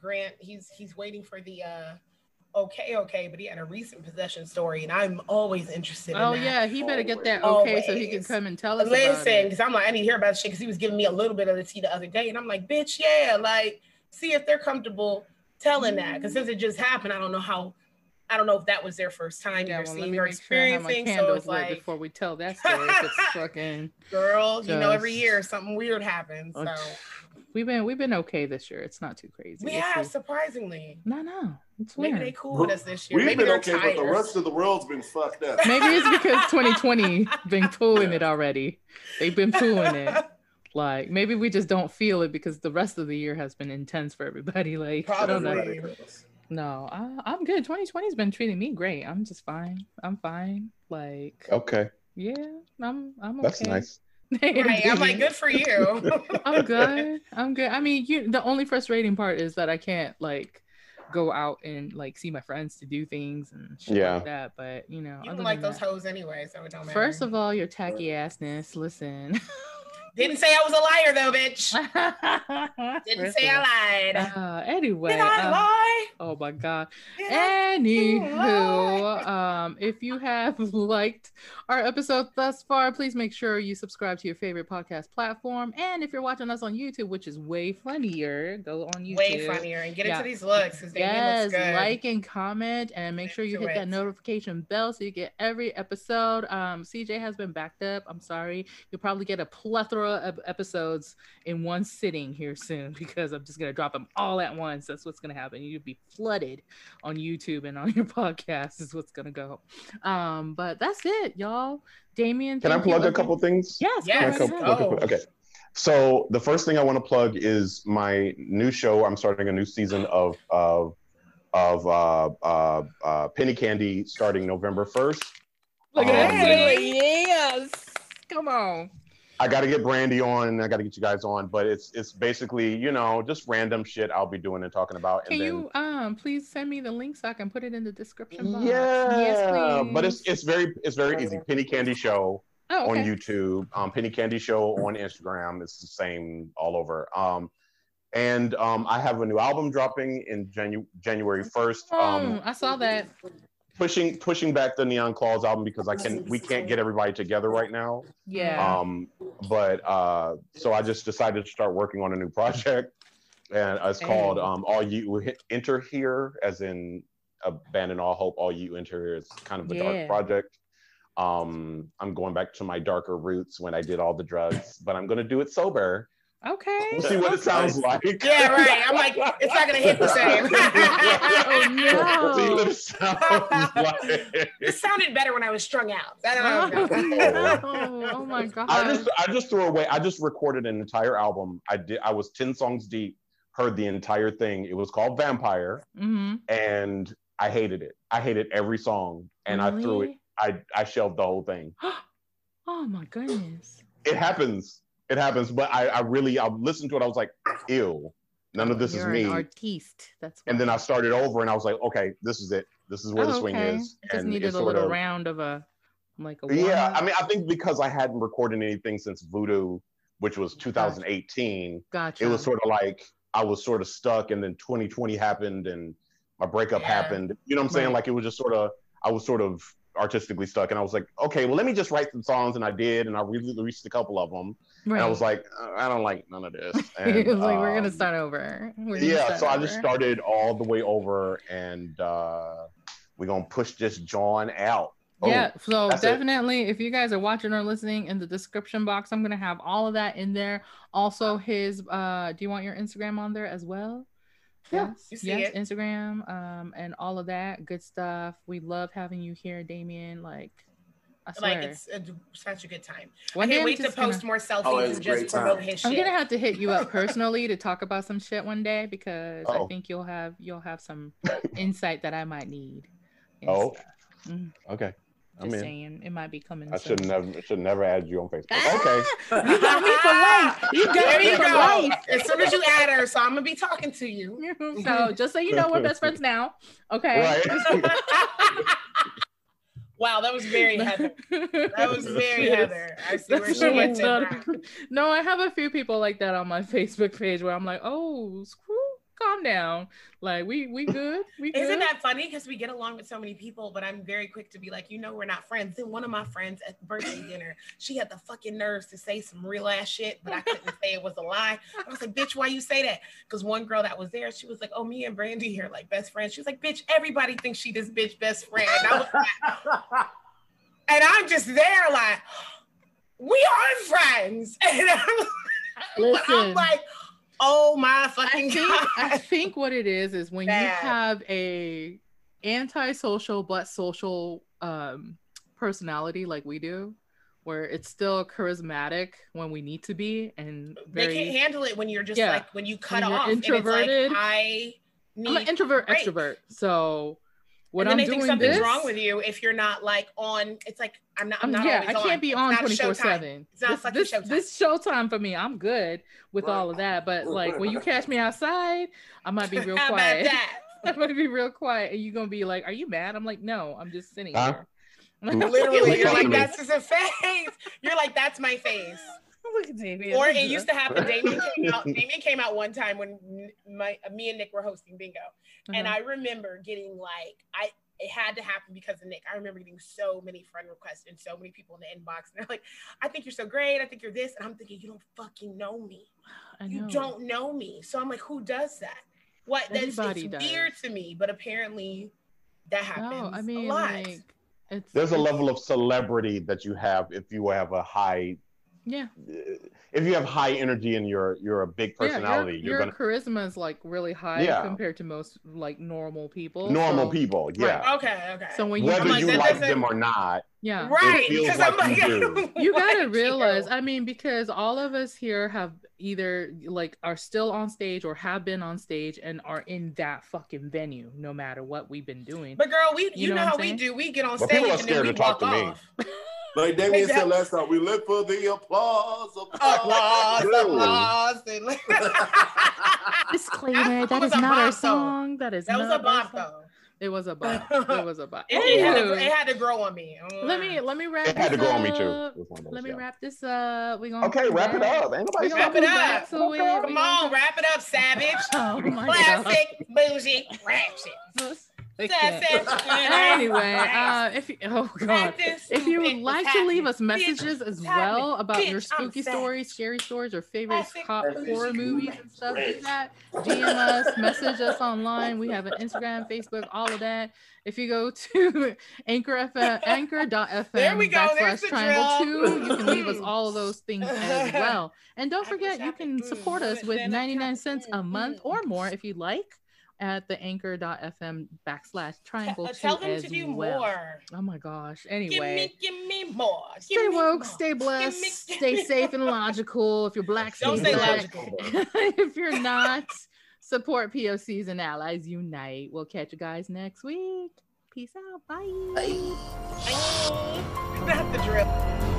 Grant, he's he's waiting for the uh okay, okay, but he had a recent possession story, and I'm always interested in oh that. yeah, he better get that okay so he can come and tell us. Listen, because I'm like, I need to hear about this shit because he was giving me a little bit of the tea the other day, and I'm like, bitch, yeah, like, see if they're comfortable telling that. Because since it just happened, I don't know how, I don't know if that was their first time Yeah, well, seeing or make sure I have my experiencing. so it's like, before we tell that story. it's fucking. girl, you know, every year something weird happens. So We've been we've been okay this year. It's not too crazy. we It's have just- surprisingly. No, no, it's Maybe weird. they cool with us this year. We've Maybe been they're okay, tired. but the rest of the world's been fucked up. Maybe it's because 2020 been fooling it already. They've been fooling it. Like maybe we just don't feel it because the rest of the year has been intense for everybody. Like I don't know. Probably. No, I, I'm good. 2020's been treating me great. I'm just fine. I'm fine. Like Okay, yeah, I'm I'm okay. that's nice. Right. I'm like, good for you. I'm good. I'm good. I mean, you. The only frustrating part is that I can't like go out and like see my friends to do things and shit Yeah. like that. But you know, You don't like those that- hoes anyway, so it don't matter. First of all, your tacky assness. Listen. didn't say I was a liar though, bitch. Didn't say I lied. Uh, anyway. Did I uh, lie? oh my god. Did Anywho, um, if you have liked our episode thus far, please make sure you subscribe to your favorite podcast platform. And if you're watching us on YouTube, which is way funnier, go on YouTube. Way funnier and get Yeah. into these looks Yes, looks good. like and comment, and make sure you hit that notification bell so you get every episode. Um, CJ has been backed up. I'm sorry. You'll probably get a plethora of episodes in one sitting here soon because I'm just gonna drop them all at once. That's what's gonna happen. You'll be flooded on YouTube and on your podcast is what's gonna go. Um, but that's it, y'all. Damien, Can I plug a couple things? Yes, Yes. go Can I right co- ahead. plug Oh. Okay. So the first thing I want to plug is my new show. I'm starting a new season of of of uh, uh, uh, Penny Candy starting November 1st. Look at Um, that. Yes. Come on. I got to get Brandy on. I got to get you guys on, but it's it's basically you know just random shit I'll be doing and talking about. Can and then, you um please send me the link so I can put it in the description box? Yeah, yes, please. but it's it's very it's very easy. Penny Candy Show. Oh, on. YouTube. Um, Penny Candy Show on Instagram. It's the same all over. Um, and um, I have a new album dropping in Janu- January first. Oh, Um, I saw that. Pushing pushing back the Neon Claws album because I can we can't get everybody together right now. Yeah. Um, but uh, so I just decided to start working on a new project, and it's called um, "All You Enter Here," as in abandon all hope. All you enter here. It's kind of a Yeah. dark project. Um, I'm going back to my darker roots when I did all the drugs, but I'm gonna do it sober. Okay. We'll see what it sounds like. Yeah, right. I'm like, it's not gonna hit the same. Oh, see what it sounds like. it sounded better when I was strung out. I Oh, don't know. no. Oh my god. I just I just threw away. I just recorded an entire album. I did. I was ten songs deep. Heard the entire thing. It was called Vampire, hmm and I hated it. I hated every song, and I threw it. I I shelved the whole thing. Oh my goodness. It happens. It happens. But I I really I listened to it. I was like, ew. None of this You're is me. An artiste. That's and then. I started over, and I was like, okay, this is it. This is where the Oh, swing okay. is. Just and needed a little of- round of a like a Yeah. I mean, I think because I hadn't recorded anything since Voodoo, which was 2018. gotcha. it was sort of like I was sort of stuck, and then 2020 happened, and my breakup Yeah. happened. You know what I'm saying? Right. Like it was just sort of I was sort of artistically stuck, and I was like, okay, well, let me just write some songs, and I did, and I really released a couple of them, right. and I was like, uh, I don't like none of this. It And, was like we're gonna um, start over. Gonna Yeah, start so I just started all the way over, and uh, we're gonna push this John out. Oh, yeah, so that's it. definitely, if you guys are watching or listening in the description box, I'm gonna have all of that in there. Also, his uh, do you want your Instagram on there as well? Yeah, yes, you see yes, it. Instagram, um, and all of that good stuff. We love having you here, Damien. Like, I swear, Like it's, it's such a good time. one I day can't I'm wait to post gonna- more selfies Oh, and just promote time. his I'm gonna have to hit you up personally to talk about some shit one day because I Oh. think you'll have you'll have some insight that I might need. Oh, stuff. Mhm. okay. I'm saying, it might be coming. I soon. should never should never add you on Facebook. Ah! Okay. You got me for life. You got there me you for go. life. As soon as you add her, so I'm gonna be talking to you. so just so you know, we're best friends now. Okay. Right. wow, that was very Heather. That was very Yes. Heather. I see where she went to. No, I have a few people like that on my Facebook page where I'm like, oh, screw, calm down. Like we we good, we good. Isn't that funny? Because we get along with so many people, but I'm very quick to be like, you know, we're not friends. Then one of my friends at the birthday dinner, she had the fucking nerves to say some real ass shit, but I couldn't say it was a lie. I was like, bitch, why you say that? Because one girl that was there, she was like, oh, me and Brandy here, like best friends. She was like, bitch, everybody thinks she this bitch best friend. And, I was like, and I'm just there like, we are friends. And I'm, Listen. I'm like, oh my I fucking think god. I think what it is is when you have a antisocial but social um personality like we do, where it's still charismatic when we need to be and they can't handle it when you're just Yeah. like when you cut When off introverted. and it's like I need I'm an introvert extrovert. So when and then I'm they doing think something's this, wrong with you if you're not like on it's like I'm not I'm Um, not yeah, I can't be on twenty four seven. It's not This fucking this, showtime. this showtime for me. I'm good with Right. all of that, but like when you catch me outside, I might be real How about quiet. that? I might be real quiet, and you're gonna be like, "Are you mad?" I'm like, "No, I'm just sitting Huh? here." Literally, you're like, that's just a face. You're like, that's my face. Look at Damien. Or it used to happen. Damien came out. Damien came out one time when my me and Nick were hosting bingo, and Uh-huh. I remember getting like I it had to happen because of Nick. I remember getting so many friend requests and so many people in the inbox, and they're like, "I think you're so great. I think you're this," and I'm thinking, "You don't fucking know me. I You don't know me." So I'm like, "Who does that? What? That's it's Everybody does. weird to me, but apparently that happens No, I mean, a lot." like, it's There's a level of celebrity that you have if you have a high yeah. if you have high energy and you're you're a big Yeah, personality, your, you're your gonna charisma is like really high Yeah. compared to most like normal people. normal so, people, yeah. okay, okay. So when you Whether like, you like doesn't- them or not, yeah, right, feels because like I'm like, you do. you gotta realize you. i mean because all of us here have either like are still on stage or have been on stage and are in that fucking venue no matter what we've been doing But girl, we you, You know know, how I'm we do. We get on But stage and then we to talk walk to me. off. Like Damien said last time, we live for the applause. Applause, Really? applause. and- disclaimer That that a not our bop, though. song that is That was a our bop though. It was a bot. It was a bot. It, it had to, it had to grow on me. let me mm. let me wrap. It had to grow go on me too. up. It was one of those, Let me yeah. wrap this up. We gonna Okay, wrap it up. Ain't nobody gonna Wrap it up. to it. We Come on, gonna- wrap it up, savage. Oh my god. Classic, bougie, ratchet. I can't. Anyway, uh, if you, oh god, if you would like to leave us messages as well about your spooky stories, scary stories, or favorite cop horror movies and stuff, like that. DM us, message us online. We have an Instagram, Facebook, all of that. If you go to Anchor FM, Anchor.fm There we go. There's backslash the triangle drill. two, you can leave us all of those things as well. And don't forget, you can support us with 99 cents a month or more if you'd like at the anchor.fm backslash triangle two Tell them as to do well. more. Oh my gosh. Anyway. Give me, give me more. Give Stay me woke, more. stay Give blessed, me- stay safe and logical. If you're black, stay Don't say black. logical. if you're not, support POCs and allies unite. We'll catch you guys next week. Peace out. Bye. Bye. Not the drill.